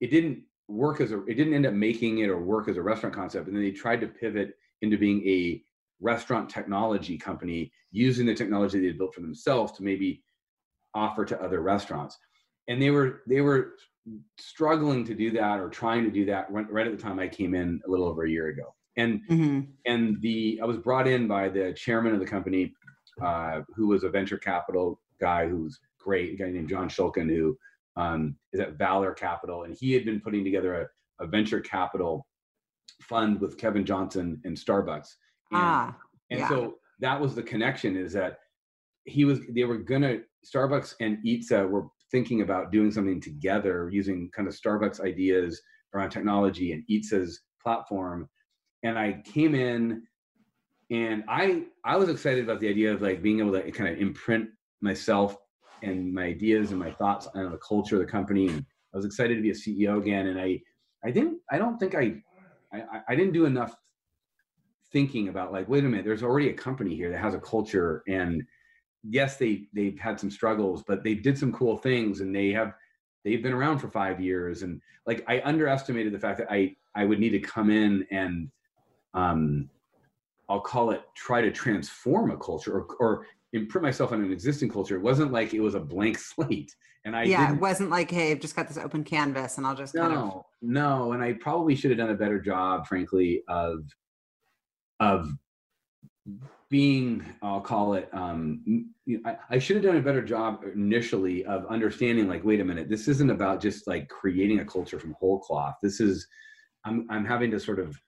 it didn't work as a it didn't end up making it or work as a restaurant concept and then they tried to pivot into being a restaurant technology company using the technology they built for themselves to maybe offer to other restaurants and they were they were struggling to do that or trying to do that right at the time i came in a little over a year ago and mm-hmm. and the i was brought in by the chairman of the company uh, who was a venture capital guy who's great a guy named john shulkin who um, is at Valor Capital, and he had been putting together a, a venture capital fund with Kevin Johnson and Starbucks. And, ah, and yeah. so that was the connection is that he was they were gonna Starbucks and Eatsa were thinking about doing something together using kind of Starbucks ideas around technology and Eatsa's platform. And I came in and I I was excited about the idea of like being able to kind of imprint myself and my ideas and my thoughts on the culture of the company. And I was excited to be a CEO again. And I, I didn't, I don't think I, I, I didn't do enough thinking about like, wait a minute, there's already a company here that has a culture and yes, they, they've had some struggles, but they did some cool things and they have, they've been around for five years. And like, I underestimated the fact that I, I would need to come in and, um, I'll call it try to transform a culture or, or imprint myself on an existing culture. It wasn't like it was a blank *laughs* slate. And I yeah, it wasn't like, hey, I've just got this open canvas and I'll just no, kind of no. And I probably should have done a better job, frankly, of of being I'll call it um I, I should have done a better job initially of understanding like, wait a minute, this isn't about just like creating a culture from whole cloth. This is I'm I'm having to sort of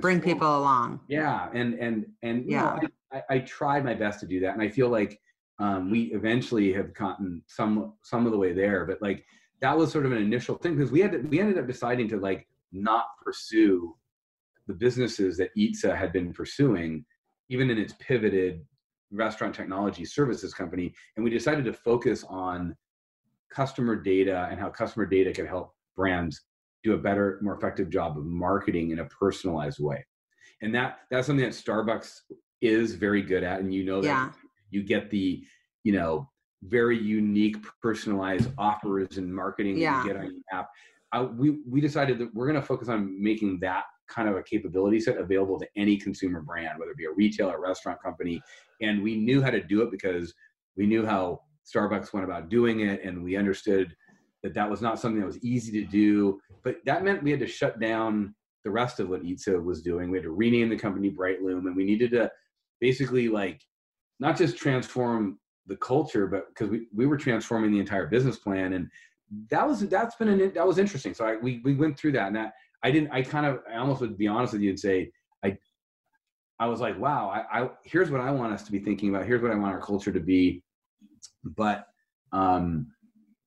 bring people along. Yeah, and and and yeah, know, I, I, tried my best to do that, and I feel like um, we eventually have gotten some some of the way there. But like that was sort of an initial thing because we had to, we ended up deciding to like not pursue the businesses that Eatsa had been pursuing, even in its pivoted restaurant technology services company, and we decided to focus on customer data and how customer data can help brands do a better, more effective job of marketing in a personalized way. And that that's something that Starbucks is very good at, and you know that Yeah. you get the you know very unique personalized offers and marketing Yeah. that you get on your app I, we we decided that we're going to focus on making that kind of a capability set available to any consumer brand whether it be a retail or restaurant company. And we knew how to do it because we knew how starbucks went about doing it and we understood that that was not something that was easy to do. But that meant we had to shut down the rest of what Eatsa was doing. We had to rename the company brightloom and we needed to basically like not just transform the culture, but because we, we were transforming the entire business plan, and that was that's been an that was interesting. So I, we we went through that, and that I didn't I kind of I almost would be honest with you and say I I was like wow I, I here's what I want us to be thinking about. Here's what I want our culture to be, but um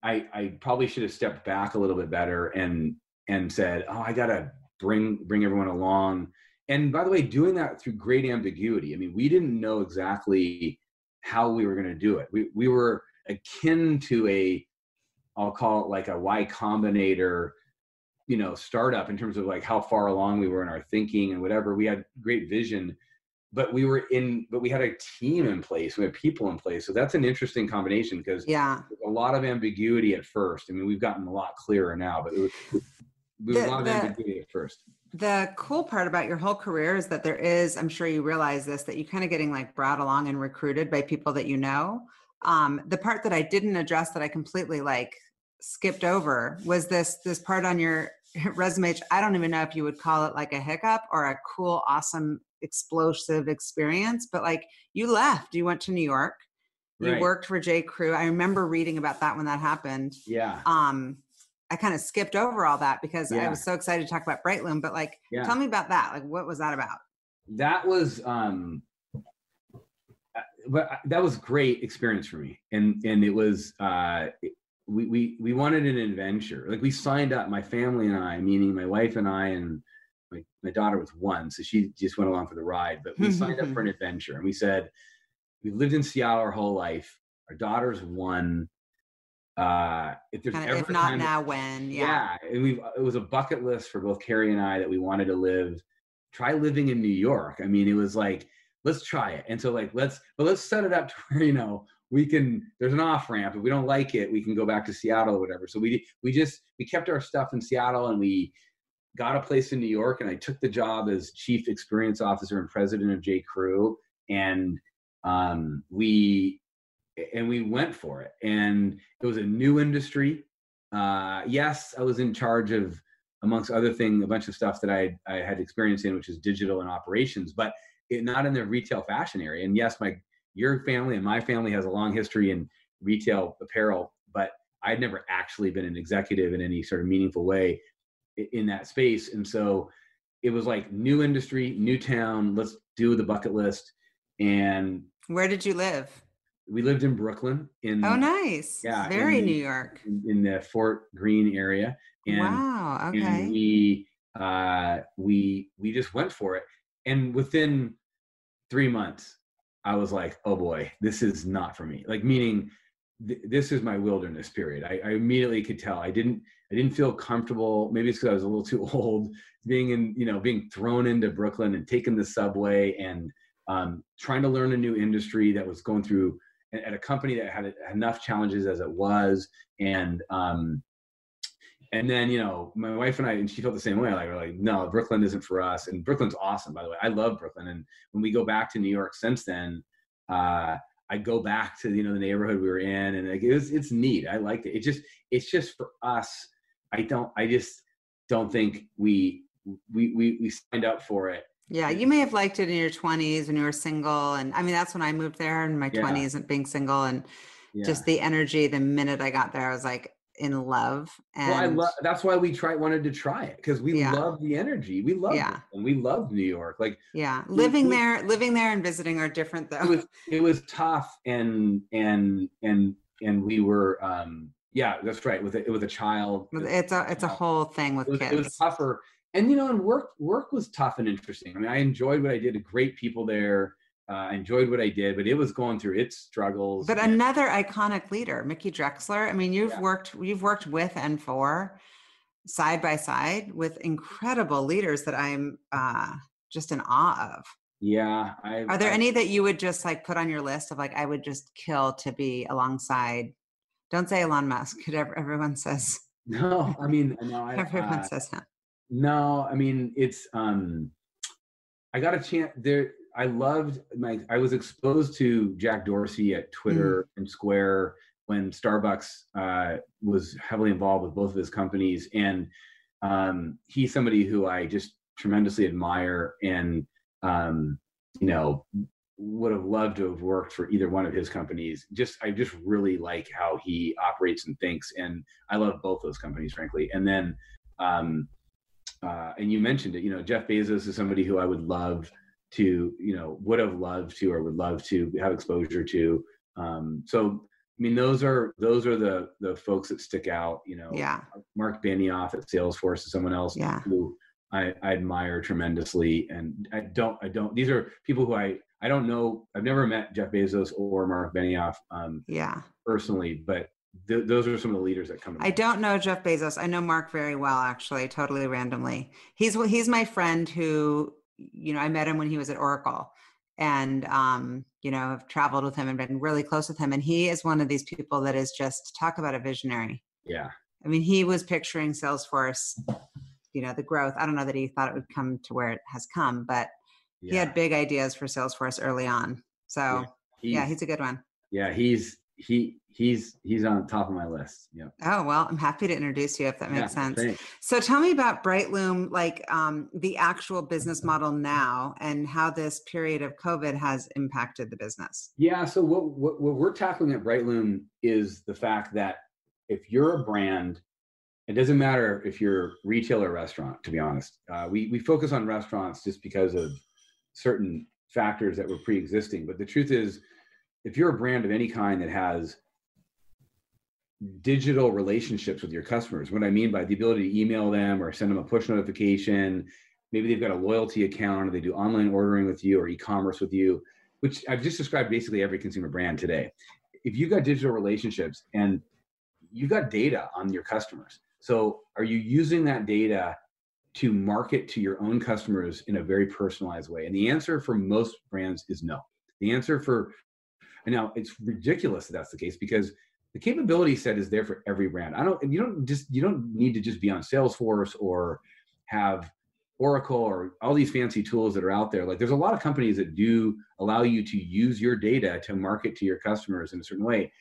I I probably should have stepped back a little bit better and and said oh I gotta bring bring everyone along. And by the way doing that through great ambiguity. I mean we didn't know exactly how we were going to do it. We, we were akin to a i'll call it like a y combinator you know startup in terms of like how far along we were in our thinking and whatever we had great vision but we were in but we had a team in place we had people in place so that's an interesting combination because Yeah. a lot of ambiguity at first i mean we've gotten a lot clearer now but it was, was The- a lot of the- ambiguity at first The cool part about your whole career is that there is, I'm sure you realize this, that you're kind of getting like brought along and recruited by people that you know. Um, the part that I didn't address that I completely like skipped over was this this part on your *laughs* resume. I don't even know if you would call it like a hiccup or a cool, awesome, explosive experience, but like you left, you went to New York, you Right. worked for J. Crew. I remember reading about that when that happened yeah um i kind of skipped over all that because i was so excited to talk about brightloom but like yeah tell me about that like what was that about that was um uh, but that was great experience for me and and it was uh we we we wanted an adventure like we signed up my family and i meaning my wife and i and my, my daughter was one so she just went along for the ride but we signed up for an *laughs* adventure and we said we lived in seattle our whole life our daughter's one uh if there's kind ever if not that- now when yeah, yeah, and we it was a bucket list for both Carrie and I that we wanted to live. Try living in New York. I mean, it was like let's try it. And so like let's but let's set it up to where you know we can. There's an off ramp. If we don't like it, we can go back to Seattle or whatever. So we we just we kept our stuff in Seattle and we got a place in New York. And I took the job as chief experience officer and president of J Crew. And um, we and we went for it. And it was a new industry uh, yes, I was in charge of, amongst other things, a bunch of stuff that I I had experience in, which is digital and operations, but it, not in the retail fashion area. And yes, my your family and my family has a long history in retail apparel, but I'd never actually been an executive in any sort of meaningful way in that space. And so it was like new industry, new town. Let's do the bucket list. And where did you live we lived in Brooklyn. In oh nice yeah, very in- new york in, in the Fort Greene area, and wow and okay we uh, we we just went for it. And within three months, I was like, "Oh boy, this is not for me." Like meaning, th- this is my wilderness period. I, I immediately could tell. I didn't I didn't feel comfortable. Maybe it's because I was a little too *laughs* old, being in you know being thrown into Brooklyn and taking the subway and um, trying to learn a new industry that was going through at a company that had enough challenges as it was and um and then you know my wife and i and she felt the same way. Like we're like no brooklyn isn't for us. And brooklyn's awesome by the way. I love brooklyn. And when we go back to new york since then uh i go back to you know the neighborhood we were in and like it was it's neat. I liked it. It just it's just for us i don't i just don't think we we we, we signed up for it. Yeah you may have liked it in your 20s when you were single and i mean that's when i moved there in my Yeah. 20s and being single and yeah. just the energy the minute i got there i was like in love and well, I love. That's why we tried wanted to try it because we Yeah. love the energy. We love Yeah. it, and we love New York. Like yeah living we- there living there and visiting are different though it was, it was tough, and and and and we were, um yeah, that's right. With a, with a child, it's a it's a whole thing with it was, kids it was tougher. And you know, and work work was tough and interesting. I mean, I enjoyed what I did. Great people there. Uh, I enjoyed what I did, but it was going through its struggles. But and- another iconic leader, Mickey Drexler. I mean, you've Yeah. worked you've worked with N4 side by side with incredible leaders that I'm uh, just in awe of. yeah, I, Are there I- any that you would just like put on your list of like I would just kill to be alongside? Don't say Elon Musk. *laughs* Everyone says *laughs* No, I mean, no, *laughs* I, everyone uh, says him. No, I mean it's um I got a chance there I loved my I was exposed to Jack Dorsey at Twitter and Square when Starbucks uh was heavily involved with both of his companies. And um he's somebody who I just tremendously admire and um you know would have loved to have worked for either one of his companies. Just i just really like how he operates and thinks and i love both those companies frankly. And then um uh, and you mentioned it you know jeff bezos is somebody who i would love to you know would have loved to or would love to have exposure to um so i mean those are those are the the folks that stick out you know Yeah, mark benioff at salesforce is someone else yeah. who I, I admire tremendously and i don't i don't these are people who i i don't know i've never met jeff bezos or mark benioff um Yeah. personally but th- those are some of the leaders that come to I mind. don't know Jeff Bezos. I know Mark very well, actually, totally randomly. He's he's my friend who, you know, I met him when he was at Oracle, and um, you know, have traveled with him and been really close with him. And he is one of these people that is just talk about a visionary. yeah I mean, he was picturing Salesforce, you know, the growth. I don't know that he thought it would come to where it has come, but yeah he had big ideas for Salesforce early on. So yeah, he's a good one. yeah he's he he's he's on top of my list yeah Oh well, I'm happy to introduce you if that makes Yeah, sense. thanks. So tell me about Brightloom, like um, the actual business model now, and how this period of COVID has impacted the business. Yeah. So what, what what we're tackling at Brightloom is the fact that if you're a brand, it doesn't matter if you're retail or restaurant. To be honest, uh, we we focus on restaurants just because of certain factors that were pre-existing. But the truth is, if you're a brand of any kind that has digital relationships with your customers, what I mean by the ability to email them or send them a push notification, maybe they've got a loyalty account or they do online ordering with you or e-commerce with you which I've just described basically every consumer brand today. If you've got digital relationships and you've got data on your customers, so are you using that data to market to your own customers in a very personalized way? And the answer for most brands is no. The answer for and now it's ridiculous that that's the case because the capability set is there for every brand. I don't you don't just you don't need to just be on Salesforce or have Oracle or all these fancy tools that are out there. Like there's a lot of companies that do allow you to use your data to market to your customers in a certain way.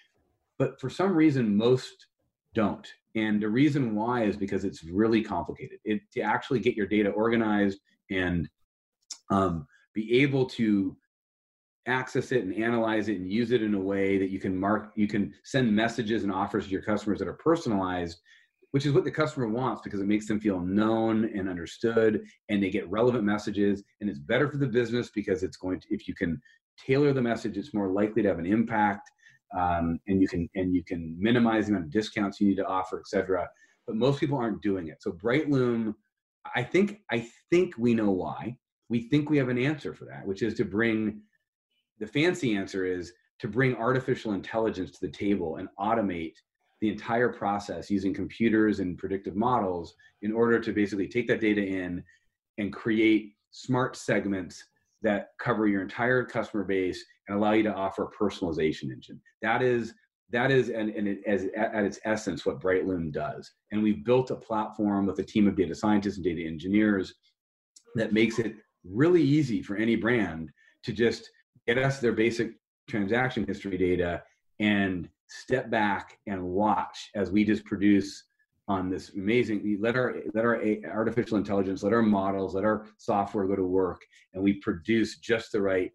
But for some reason, most don't. And the reason why is because it's really complicated. It, to actually get your data organized and um, be able to access it and analyze it and use it in a way that you can mark, you can send messages and offers to your customers that are personalized which is what the customer wants because it makes them feel known and understood and they get relevant messages. And it's better for the business because it's going to if you can tailor the message it's more likely to have an impact um, and you can and you can minimize the amount of discounts you need to offer etc but most people aren't doing it. So brightloom i think i think we know why. We think we have an answer for that which is to bring the fancy answer is to bring artificial intelligence to the table and automate the entire process using computers and predictive models in order to basically take that data in and create smart segments that cover your entire customer base and allow you to offer a personalization engine. That is that is and, and it, as at its essence what Brightloom does. And we've built a platform with a team of data scientists and data engineers that makes it really easy for any brand to just get us their basic transaction history data and step back and watch as we just produce on this amazing let our let our artificial intelligence let our models let our software go to work and we produce just the right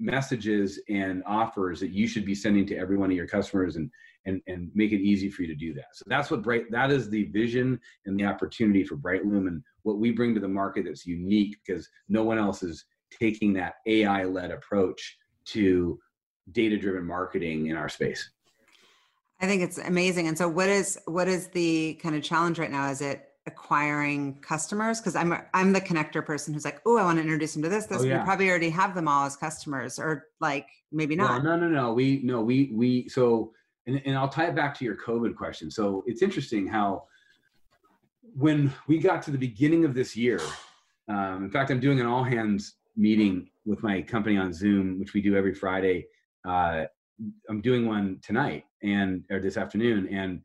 messages and offers that you should be sending to every one of your customers and and and make it easy for you to do that. So that's what bright that is the vision and the opportunity for brightloom and what we bring to the market that's unique because no one else is taking that ai led approach to data driven marketing in our space I think it's amazing. And so what is what is the kind of challenge right now? Is it acquiring customers because i'm i'm the connector person who's like oh i want to introduce them to this this oh, yeah. we probably already have them all as customers or like maybe not well, no no no we no we we so and, and i'll tie it back to your covid question so it's interesting how when we got to the beginning of this year um, in fact i'm doing an all hands meeting with my company on zoom which we do every friday uh, i'm doing one tonight and or this afternoon and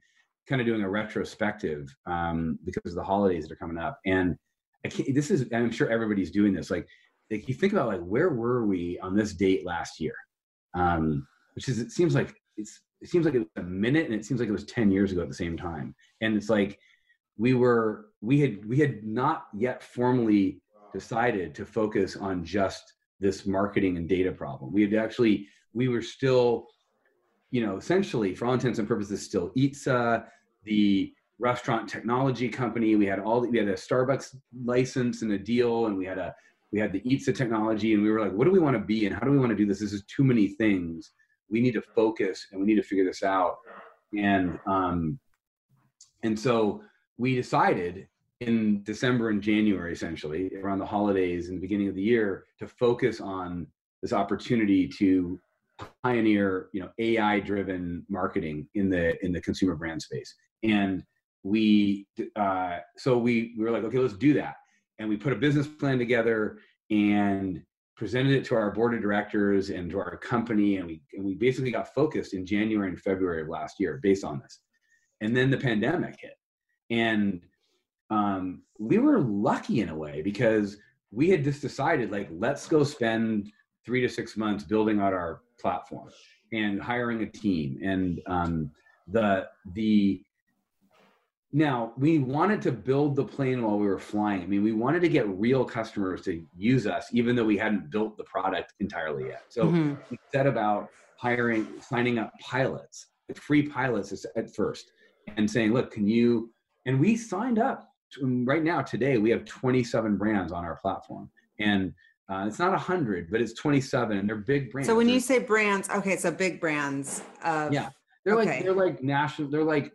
kind of doing a retrospective um, because of the holidays that are coming up. And this is, I'm sure everybody's doing this. Like, like you think about like where were we on this date last year? Um, which is it seems like it's it seems like it was a minute and it seems like it was 10 years ago at the same time. And it's like we were we had we had not yet formally decided to focus on just this marketing and data problem. We had actually we were still you know, essentially for all intents and purposes, still Eatsa, the restaurant technology company. We had all we had a Starbucks license and a deal, and we had a we had the Eatsa technology, and we were like, what do we want to be, and how do we want to do this? This is too many things. We need to focus, and we need to figure this out. And um, and so we decided in December and January, essentially around the holidays and the beginning of the year, to focus on this opportunity to pioneer you know ai driven marketing in the in the consumer brand space. And we uh, so we, we were like okay let's do that. And we put a business plan together and presented it to our board of directors and to our company and we and we basically got focused in january and february of last year based on this. And then the pandemic hit. And um, we were lucky in a way because we had just decided like let's go spend three to six months building out our platform and hiring a team. And um, the the now we wanted to build the plane while we were flying. I mean we wanted to get real customers to use us even though we hadn't built the product entirely yet. So mm-hmm. we set about hiring signing up pilots free pilots at first and saying look can you and we signed up right now today we have 27 brands on our platform and uh, it's not hundred, but it's 27 and they're big brands. So when you say brands, okay, so big brands. Of, yeah. They're okay. like, they're like national, they're like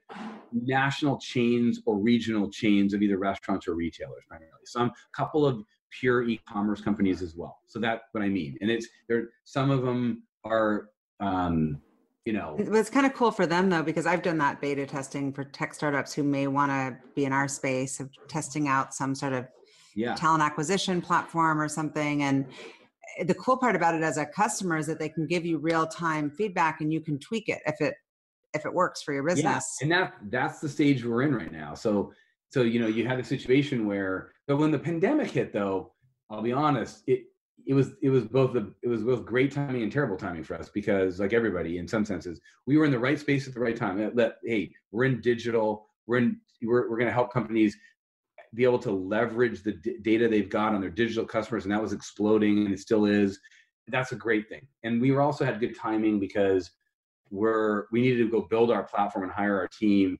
national chains or regional chains of either restaurants or retailers primarily. Some couple of pure e-commerce companies as well. So that's what I mean. And it's there, some of them are, um, you know, it's kind of cool for them though, because I've done that beta testing for tech startups who may want to be in our space of testing out some sort of yeah. talent acquisition platform or something. And eh, the cool part about it as a customer is that they can give you real time feedback and you can tweak it if it if it works for your business. Yeah. And that that's the stage we're in right now. So so you know you had a situation where but when the pandemic hit though, I'll be honest, it it was it was both the it was both great timing and terrible timing for us because like everybody in some senses we were in the right space at the right time that, that hey we're in digital we're in we're, we're going to help companies be able to leverage the d- data they've got on their digital customers, and that was exploding, and it still is. That's a great thing. And we were also had good timing because we're we needed to go build our platform and hire our team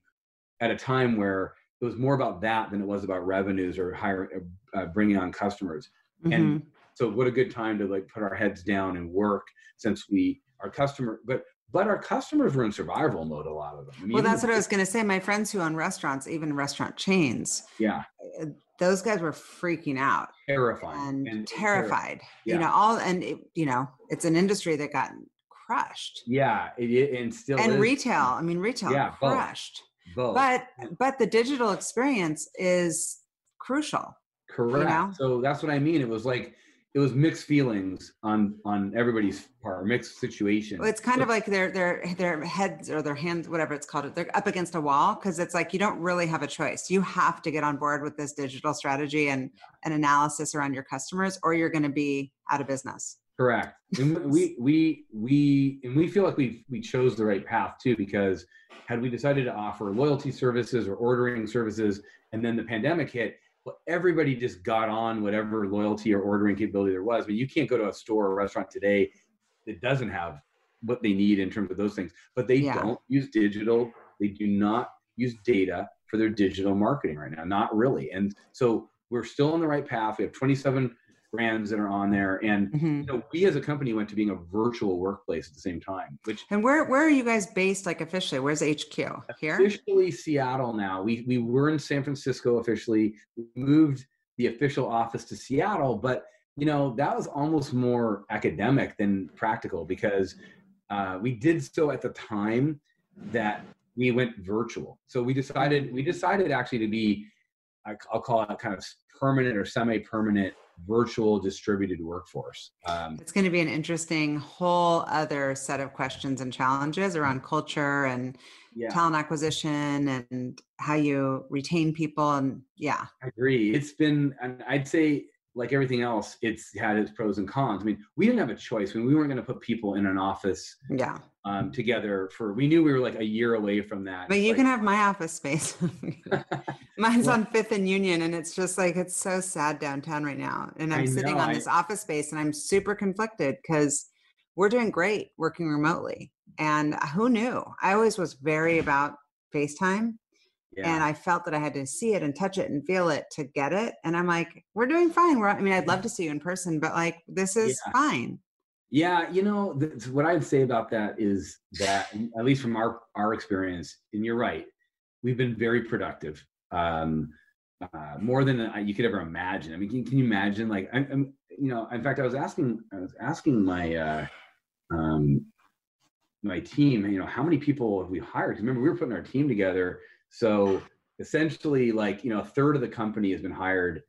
at a time where it was more about that than it was about revenues or hire uh, bringing on customers. Mm-hmm. And so, what a good time to like put our heads down and work since we our customer, but but our customers were in survival mode a lot of them. I mean, well that's what i was going to say. My friends who own restaurants even restaurant chains yeah. uh, those guys were freaking out terrifying. and, and terrified yeah. you know all and it, you know it's an industry that got crushed. Yeah it, and still and is. retail i mean retail yeah, crushed. Both. but but the digital experience is crucial correct. you know? so that's what i mean. It was like it was mixed feelings on on everybody's part, mixed situation. Well, it's kind so, of like their their their heads or their hands, whatever it's called. They're up against a wall because it's like you don't really have a choice. You have to get on board with this digital strategy and an analysis around your customers, or you're going to be out of business. Correct. And we *laughs* we we and we feel like we we chose the right path too because had we decided to offer loyalty services or ordering services and then the pandemic hit everybody just got on whatever loyalty or ordering capability there was. But you can't go to a store or restaurant today that doesn't have what they need in terms of those things. But they yeah. don't use digital. They do not use data for their digital marketing right now. Not really. And so we're still on the right path. We have 27 brands that are on there. And Mhm. you know, we as a company went to being a virtual workplace at the same time, which And where where are you guys based? Like officially, where's HQ here? officially Seattle now. We we were in San Francisco officially. We moved the official office to Seattle, but you know that was almost more academic than practical because uh, we did so at the time that we went virtual. So we decided we decided actually to be I'll call it kind of permanent or semi-permanent virtual distributed workforce. Um, It's going to be an interesting whole other set of questions and challenges around culture and yeah. talent acquisition and how you retain people and yeah. I agree. It's been, I'd say, like everything else, it's had its pros and cons. I mean, we didn't have a choice. I mean, we weren't going to put people in an office Yeah. um, together for. We knew we were like a year away from that. But It's you like- can have my office space. *laughs* Mine's Well- on Fifth and Union, and it's just like it's so sad downtown right now. And I'm sitting on I- this office space, and I'm super conflicted because we're doing great working remotely. And who knew? I always was very about FaceTime, yeah. and I felt that I had to see it and touch it and feel it to get it. And I'm like, we're doing fine. We're, I mean, I'd love to see you in person, but like, this is Yeah. fine. Yeah, you know, th- what I'd say about that is that, at least from our our experience, and you're right, we've been very productive, um, uh, more than I- you could ever imagine. I mean, can, can you imagine? Like, I'm, I'm, you know, in fact, I was asking, I was asking my uh, um, my team, you know, how many people have we hired? remember, we were putting our team together, so essentially, like, you know, a third of the company has been hired.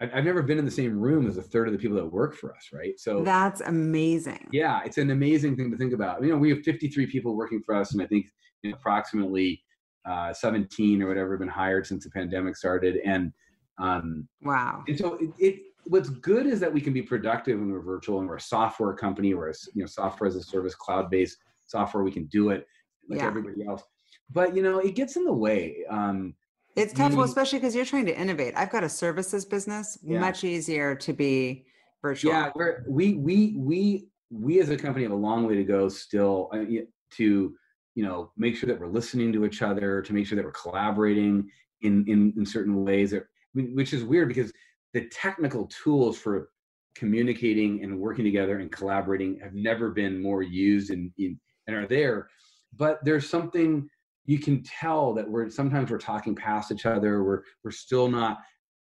I've, never been in the same room as a third of the people that work for us, right? So That's amazing. yeah, it's an amazing thing to think about. You know, we have 53 people working for us, and I think you know, approximately uh, 17 or whatever have been hired since the pandemic started. And um, Wow. and so it, it what's good is that we can be productive when we're virtual and we're a software company, we're a you know software as a service, cloud based software. We can do it like Yeah. everybody else. But you know, it gets in the way. Um, It's tough, well, especially because you're trying to innovate. I've got a services business, Yeah. much easier to be virtual. Yeah, we're, we we we we as a company have a long way to go still uh, to you know make sure that we're listening to each other, to make sure that we're collaborating in in, in certain ways. That, which is weird because the technical tools for communicating and working together and collaborating have never been more used and and are there. But there's something you can tell that we're sometimes we're talking past each other. We're we're still not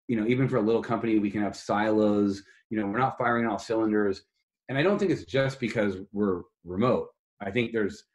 you know even for a little company we can have silos you know we're not firing all cylinders. And i don't think it's just because we're remote. I think there's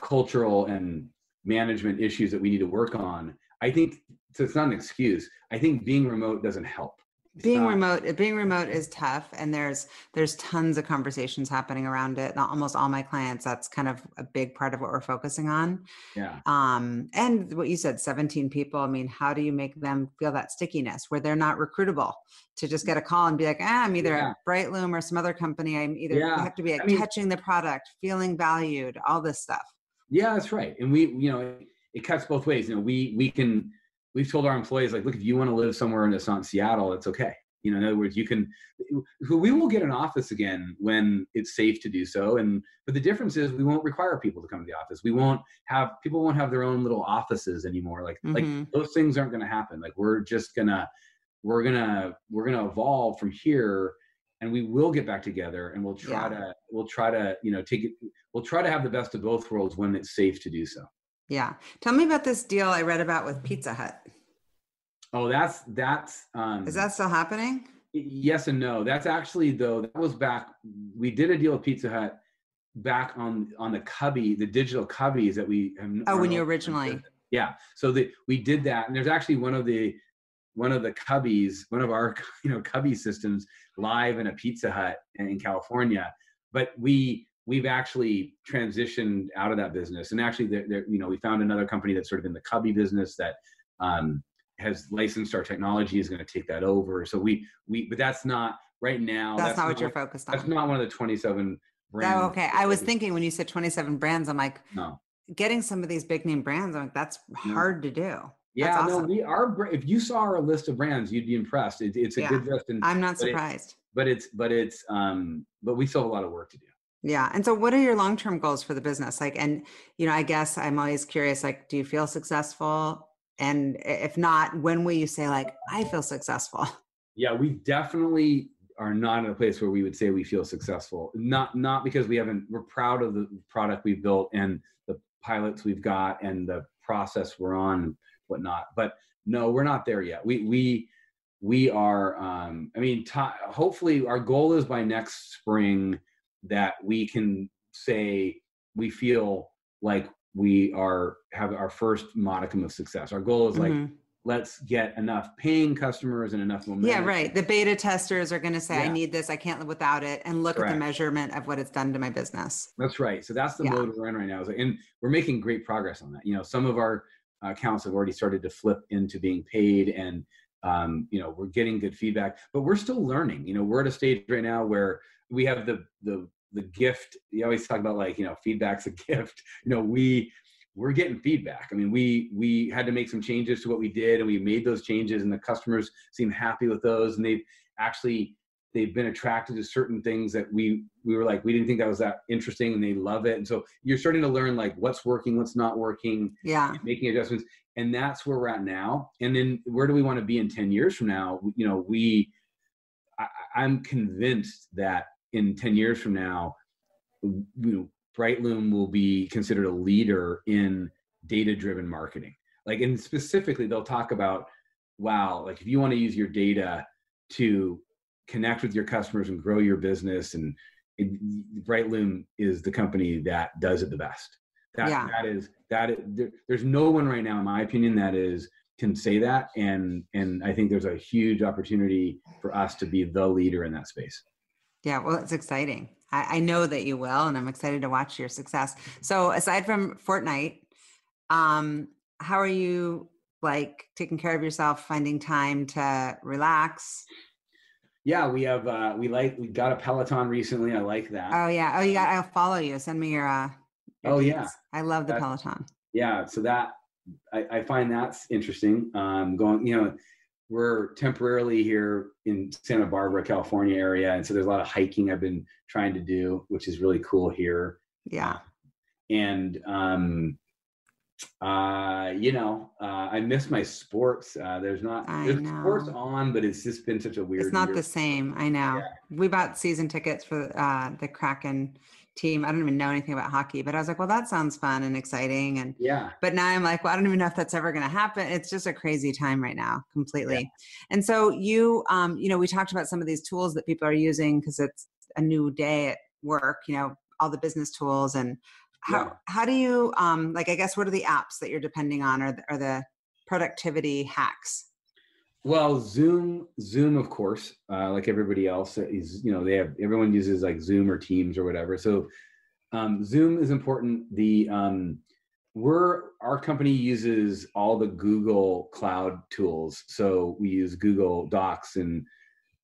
cultural and management issues that we need to work on. I think so it's not an excuse. I think being remote doesn't help being remote being remote is tough and there's there's tons of conversations happening around it. Almost all my clients that's kind of a big part of what we're focusing on. Yeah. Um and what you said 17 people i mean how do you make them feel that stickiness where they're not recruitable to just get a call and be like ah, i'm either Yeah. at brightloom or some other company. I'm either Yeah. have to be like I mean- touching the product feeling valued all this stuff. Yeah that's right. And we you know it, it cuts both ways. You know we we can we've told our employees like look if you want to live somewhere in that's not seattle it's okay. You know in other words you can we will get an office again when it's safe to do so and but the difference is we won't require people to come to the office. We won't have people won't have their own little offices anymore. Like like Mhm. those things aren't going to happen. Like we're just gonna we're gonna we're gonna evolve from here and we will get back together and we'll try Yeah. to we'll try to you know take it we'll try to have the best of both worlds when it's safe to do so yeah. Tell me about this deal i read about with pizza hut. Oh that's that's um is that still happening? Yes and no. That's actually though that was back we did a deal with pizza hut back on on the cubby the digital cubbies that we have oh when you originally yeah. So the, we did that and there's actually one of the one of the cubbies one of our *laughs* you know cubby systems live in a pizza hut in california. But we we've actually transitioned out of that business. And actually there, there you know we found another company that's sort of in the cubby business that um, has licensed our technology is going to take that over. So we we but that's not right now that's, not what you're focused that's on. not one of the 27 brands oh, okay i was thinking when you said 27 brands i'm like no. getting some of these big name brands i'm like that's Yeah. hard to do. Yeah That's no we are if you saw our list of brands you'd be impressed. It, it's a Yeah. good list and i'm not but it- surprised. but it's but it's um but we still have a lot of work to do Yeah. And so what are your long-term goals for the business? Like, and, you know, I guess I'm always curious, like, do you feel successful? And if not, when will you say like, I feel successful? *laughs* yeah we definitely are not in a place where we would say we feel successful. Not not because we haven't. We're proud of the product we've built and the pilots we've got and the process we're on and whatnot. But no, we're not there yet. We we we are. Um, I mean, t- hopefully, our goal is by next spring that we can say we feel like we are have our first modicum of success. Our goal is like mm-hmm let's get enough paying customers and enough momentum. Yeah, right. The beta testers are going to say, yeah. I need this, I can't live without it, and look Correct. at the measurement of what it's done to my business. That's right. So that's the yeah. mode we're in right now. And we're making great progress on that. You know, some of our accounts have already started to flip into being paid and um, you know we're getting good feedback but we're still learning you know we're at a stage right now where we have the the the gift you always talk about like you know feedback's a *laughs* gift you know we we're getting feedback. I mean, we we had to make some changes to what we did, and we made those changes, and the customers seem happy with those, and they've actually they've been attracted to certain things that we we were like we didn't think that was that interesting, and they love it. And so you're starting to learn like what's working, what's not working, yeah, making adjustments, and that's where we're at now. And then where do we want to be in ten years from now? You know, we I, I'm convinced that in ten years from now, you know Brightloom will be considered a leader in data driven marketing. Like, and specifically, they'll talk about, wow, like if you want to use your data to connect with your customers and grow your business, and it, Brightloom is the company that does it the best. That, yeah. that is, that is, there, there's no one right now, in my opinion, that is, can say that. And, and I think there's a huge opportunity for us to be the leader in that space. Yeah, well, it's exciting. I, I, know that you will, and I'm excited to watch your success. So, aside from Fortnite, um, how are you like taking care of yourself, finding time to relax? Yeah, we have uh we like we got a Peloton recently. I like that. Oh yeah. Oh, you got. I'll follow you. Send me your. uh your Oh yeah. I love the Peloton. Yeah. So that I, I find that's interesting. Um, going, you know, we're temporarily here in Santa Barbara, California area, and so there's a lot of hiking I've been trying to do, which is really cool here. Yeah. And um, uh, you know, uh, I miss my sports. Uh, there's not I there's know. sports on, but it's just been such a weird. It's not year. the same. I know. Yeah. We bought season tickets for uh, the Kraken team. I don't even know anything about hockey, but I was like, well, that sounds fun and exciting. And yeah, but now I'm like, well, I don't even know if that's ever going to happen. It's just a crazy time right now, completely. Yeah. And so you, um, you know, we talked about some of these tools that people are using because it's a new day at work. You know, all the business tools and how yeah. how do you um like? I guess what are the apps that you're depending on, or the, or the productivity hacks? Well, Zoom, Zoom, of course, uh, like everybody else, uh, is you know they have everyone uses like Zoom or Teams or whatever. So um, Zoom is important. The um, we're our company uses all the Google Cloud tools. So we use Google Docs and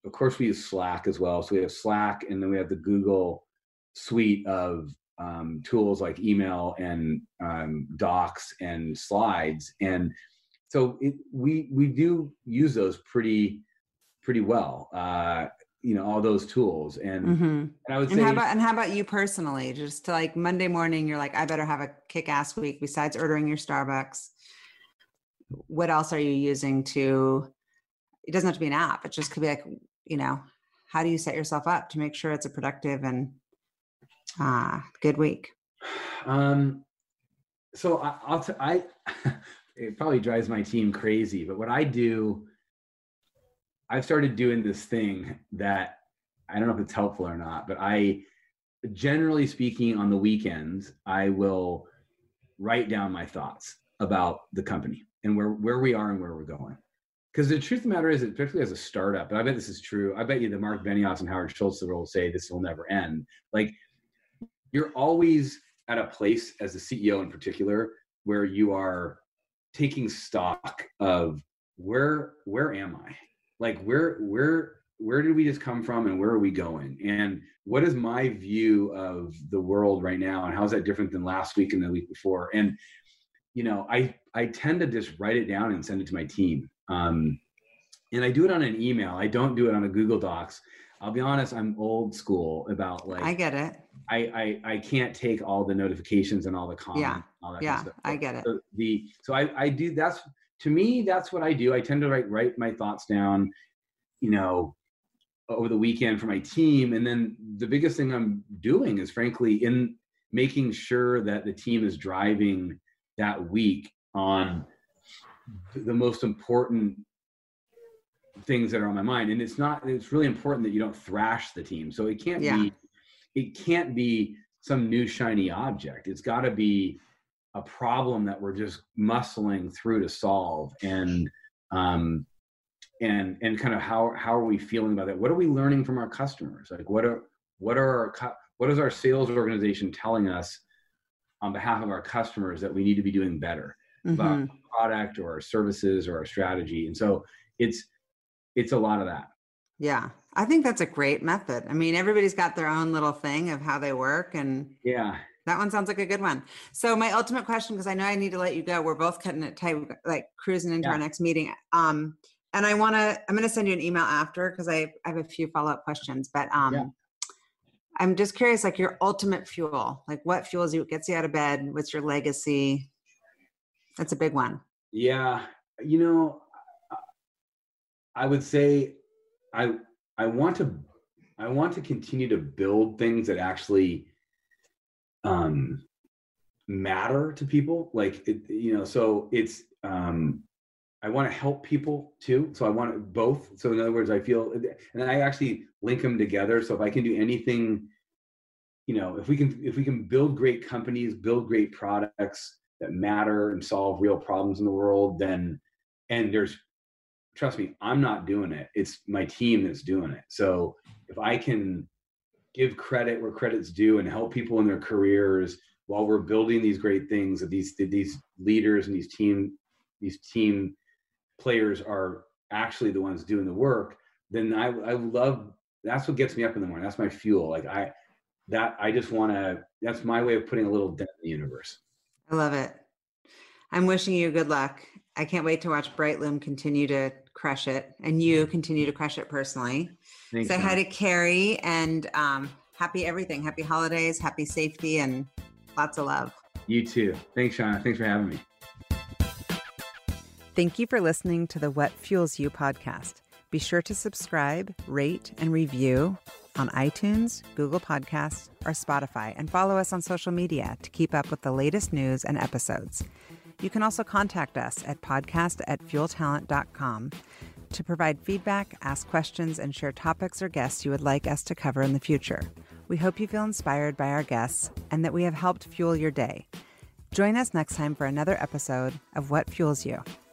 of course we use Slack as well. So we have Slack and then we have the Google suite of um, tools like email and um, docs and slides and so it, we we do use those pretty pretty well. Uh, you know all those tools and, mm-hmm. and i would and say how about and how about you personally just to like monday morning you're like i better have a kick-ass week besides ordering your starbucks what else are you using to it doesn't have to be an app it just could be like you know how do you set yourself up to make sure it's a productive and uh good week *sighs* um so I, i'll t- i *laughs* it probably drives my team crazy. But what I do, I've started doing this thing that I don't know if it's helpful or not, but I generally speaking on the weekends, I will write down my thoughts about the company and where, where we are and where we're going. Because the truth of the matter is, particularly as a startup, and I bet this is true, I bet you the Marc Benioff and Howard Schultz will say this will never end. Like you're always at a place as a CEO in particular where you are taking stock of where where am I? Like where where where did we just come from and where are we going? And what is my view of the world right now and how's that different than last week and the week before? And you know, I I tend to just write it down and send it to my team. Um, and I do it on an email. I don't do it on a Google Docs. I'll be honest, I'm old school about like I get it. I, I I can't take all the notifications and all the comments. Yeah, yeah, I get it. So the so I I do that's to me that's what I do. I tend to write write my thoughts down. You know, over the weekend for my team. And then the biggest thing I'm doing is frankly in making sure that the team is driving that week on the most important things that are on my mind. And it's not, it's really important that you don't thrash the team. So it can't yeah. be, it can't be some new shiny object. It's got to be a problem that we're just muscling through to solve. And, um, and and kind of how how are we feeling about that? What are we learning from our customers? Like what are what are our what is our sales organization telling us on behalf of our customers that we need to be doing better mm-hmm. about product or our services or our strategy? And so it's it's a lot of that. Yeah. I think that's a great method. I mean everybody's got their own little thing of how they work and yeah that one sounds like a good one. So my ultimate question, because I know I need to let you go, we're both cutting it tight, like cruising into yeah. our next meeting. Um, and I want to, I'm going to send you an email after because I, I have a few follow up questions, but um, yeah. I'm just curious, like your ultimate fuel, like what fuels you, gets you out of bed? What's your legacy? That's a big one. Yeah. You know, I would say I, I want to, I want to continue to build things that actually, um, matter to people. Like, it, you know, so it's, um, I want to help people too. So I want both. So in other words, I feel, and I actually link them together. So if I can do anything, you know, if we can, if we can build great companies, build great products that matter and solve real problems in the world, then, and there's, trust me, I'm not doing it. It's my team that's doing it. So if I can give credit where credit's due and help people in their careers while we're building these great things that these these leaders and these team these team players are actually the ones doing the work, then I, I love that's what gets me up in the morning. That's my fuel. Like I that I just want to that's my way of putting a little dent in the universe. I love it. I'm wishing you good luck. I can't wait to watch Brightloom continue to crush it and you continue to crush it personally. Thanks, Say man. hi to Carrie and um, happy everything. Happy holidays, happy safety, and lots of love. You too. Thanks, Shauna. Thanks for having me. Thank you for listening to the What Fuels You podcast. Be sure to subscribe, rate, and review on iTunes, Google Podcasts, or Spotify, and follow us on social media to keep up with the latest news and episodes. You can also contact us at podcast at fueltalent.com to provide feedback, ask questions, and share topics or guests you would like us to cover in the future. We hope you feel inspired by our guests and that we have helped fuel your day. Join us next time for another episode of What Fuels You. You.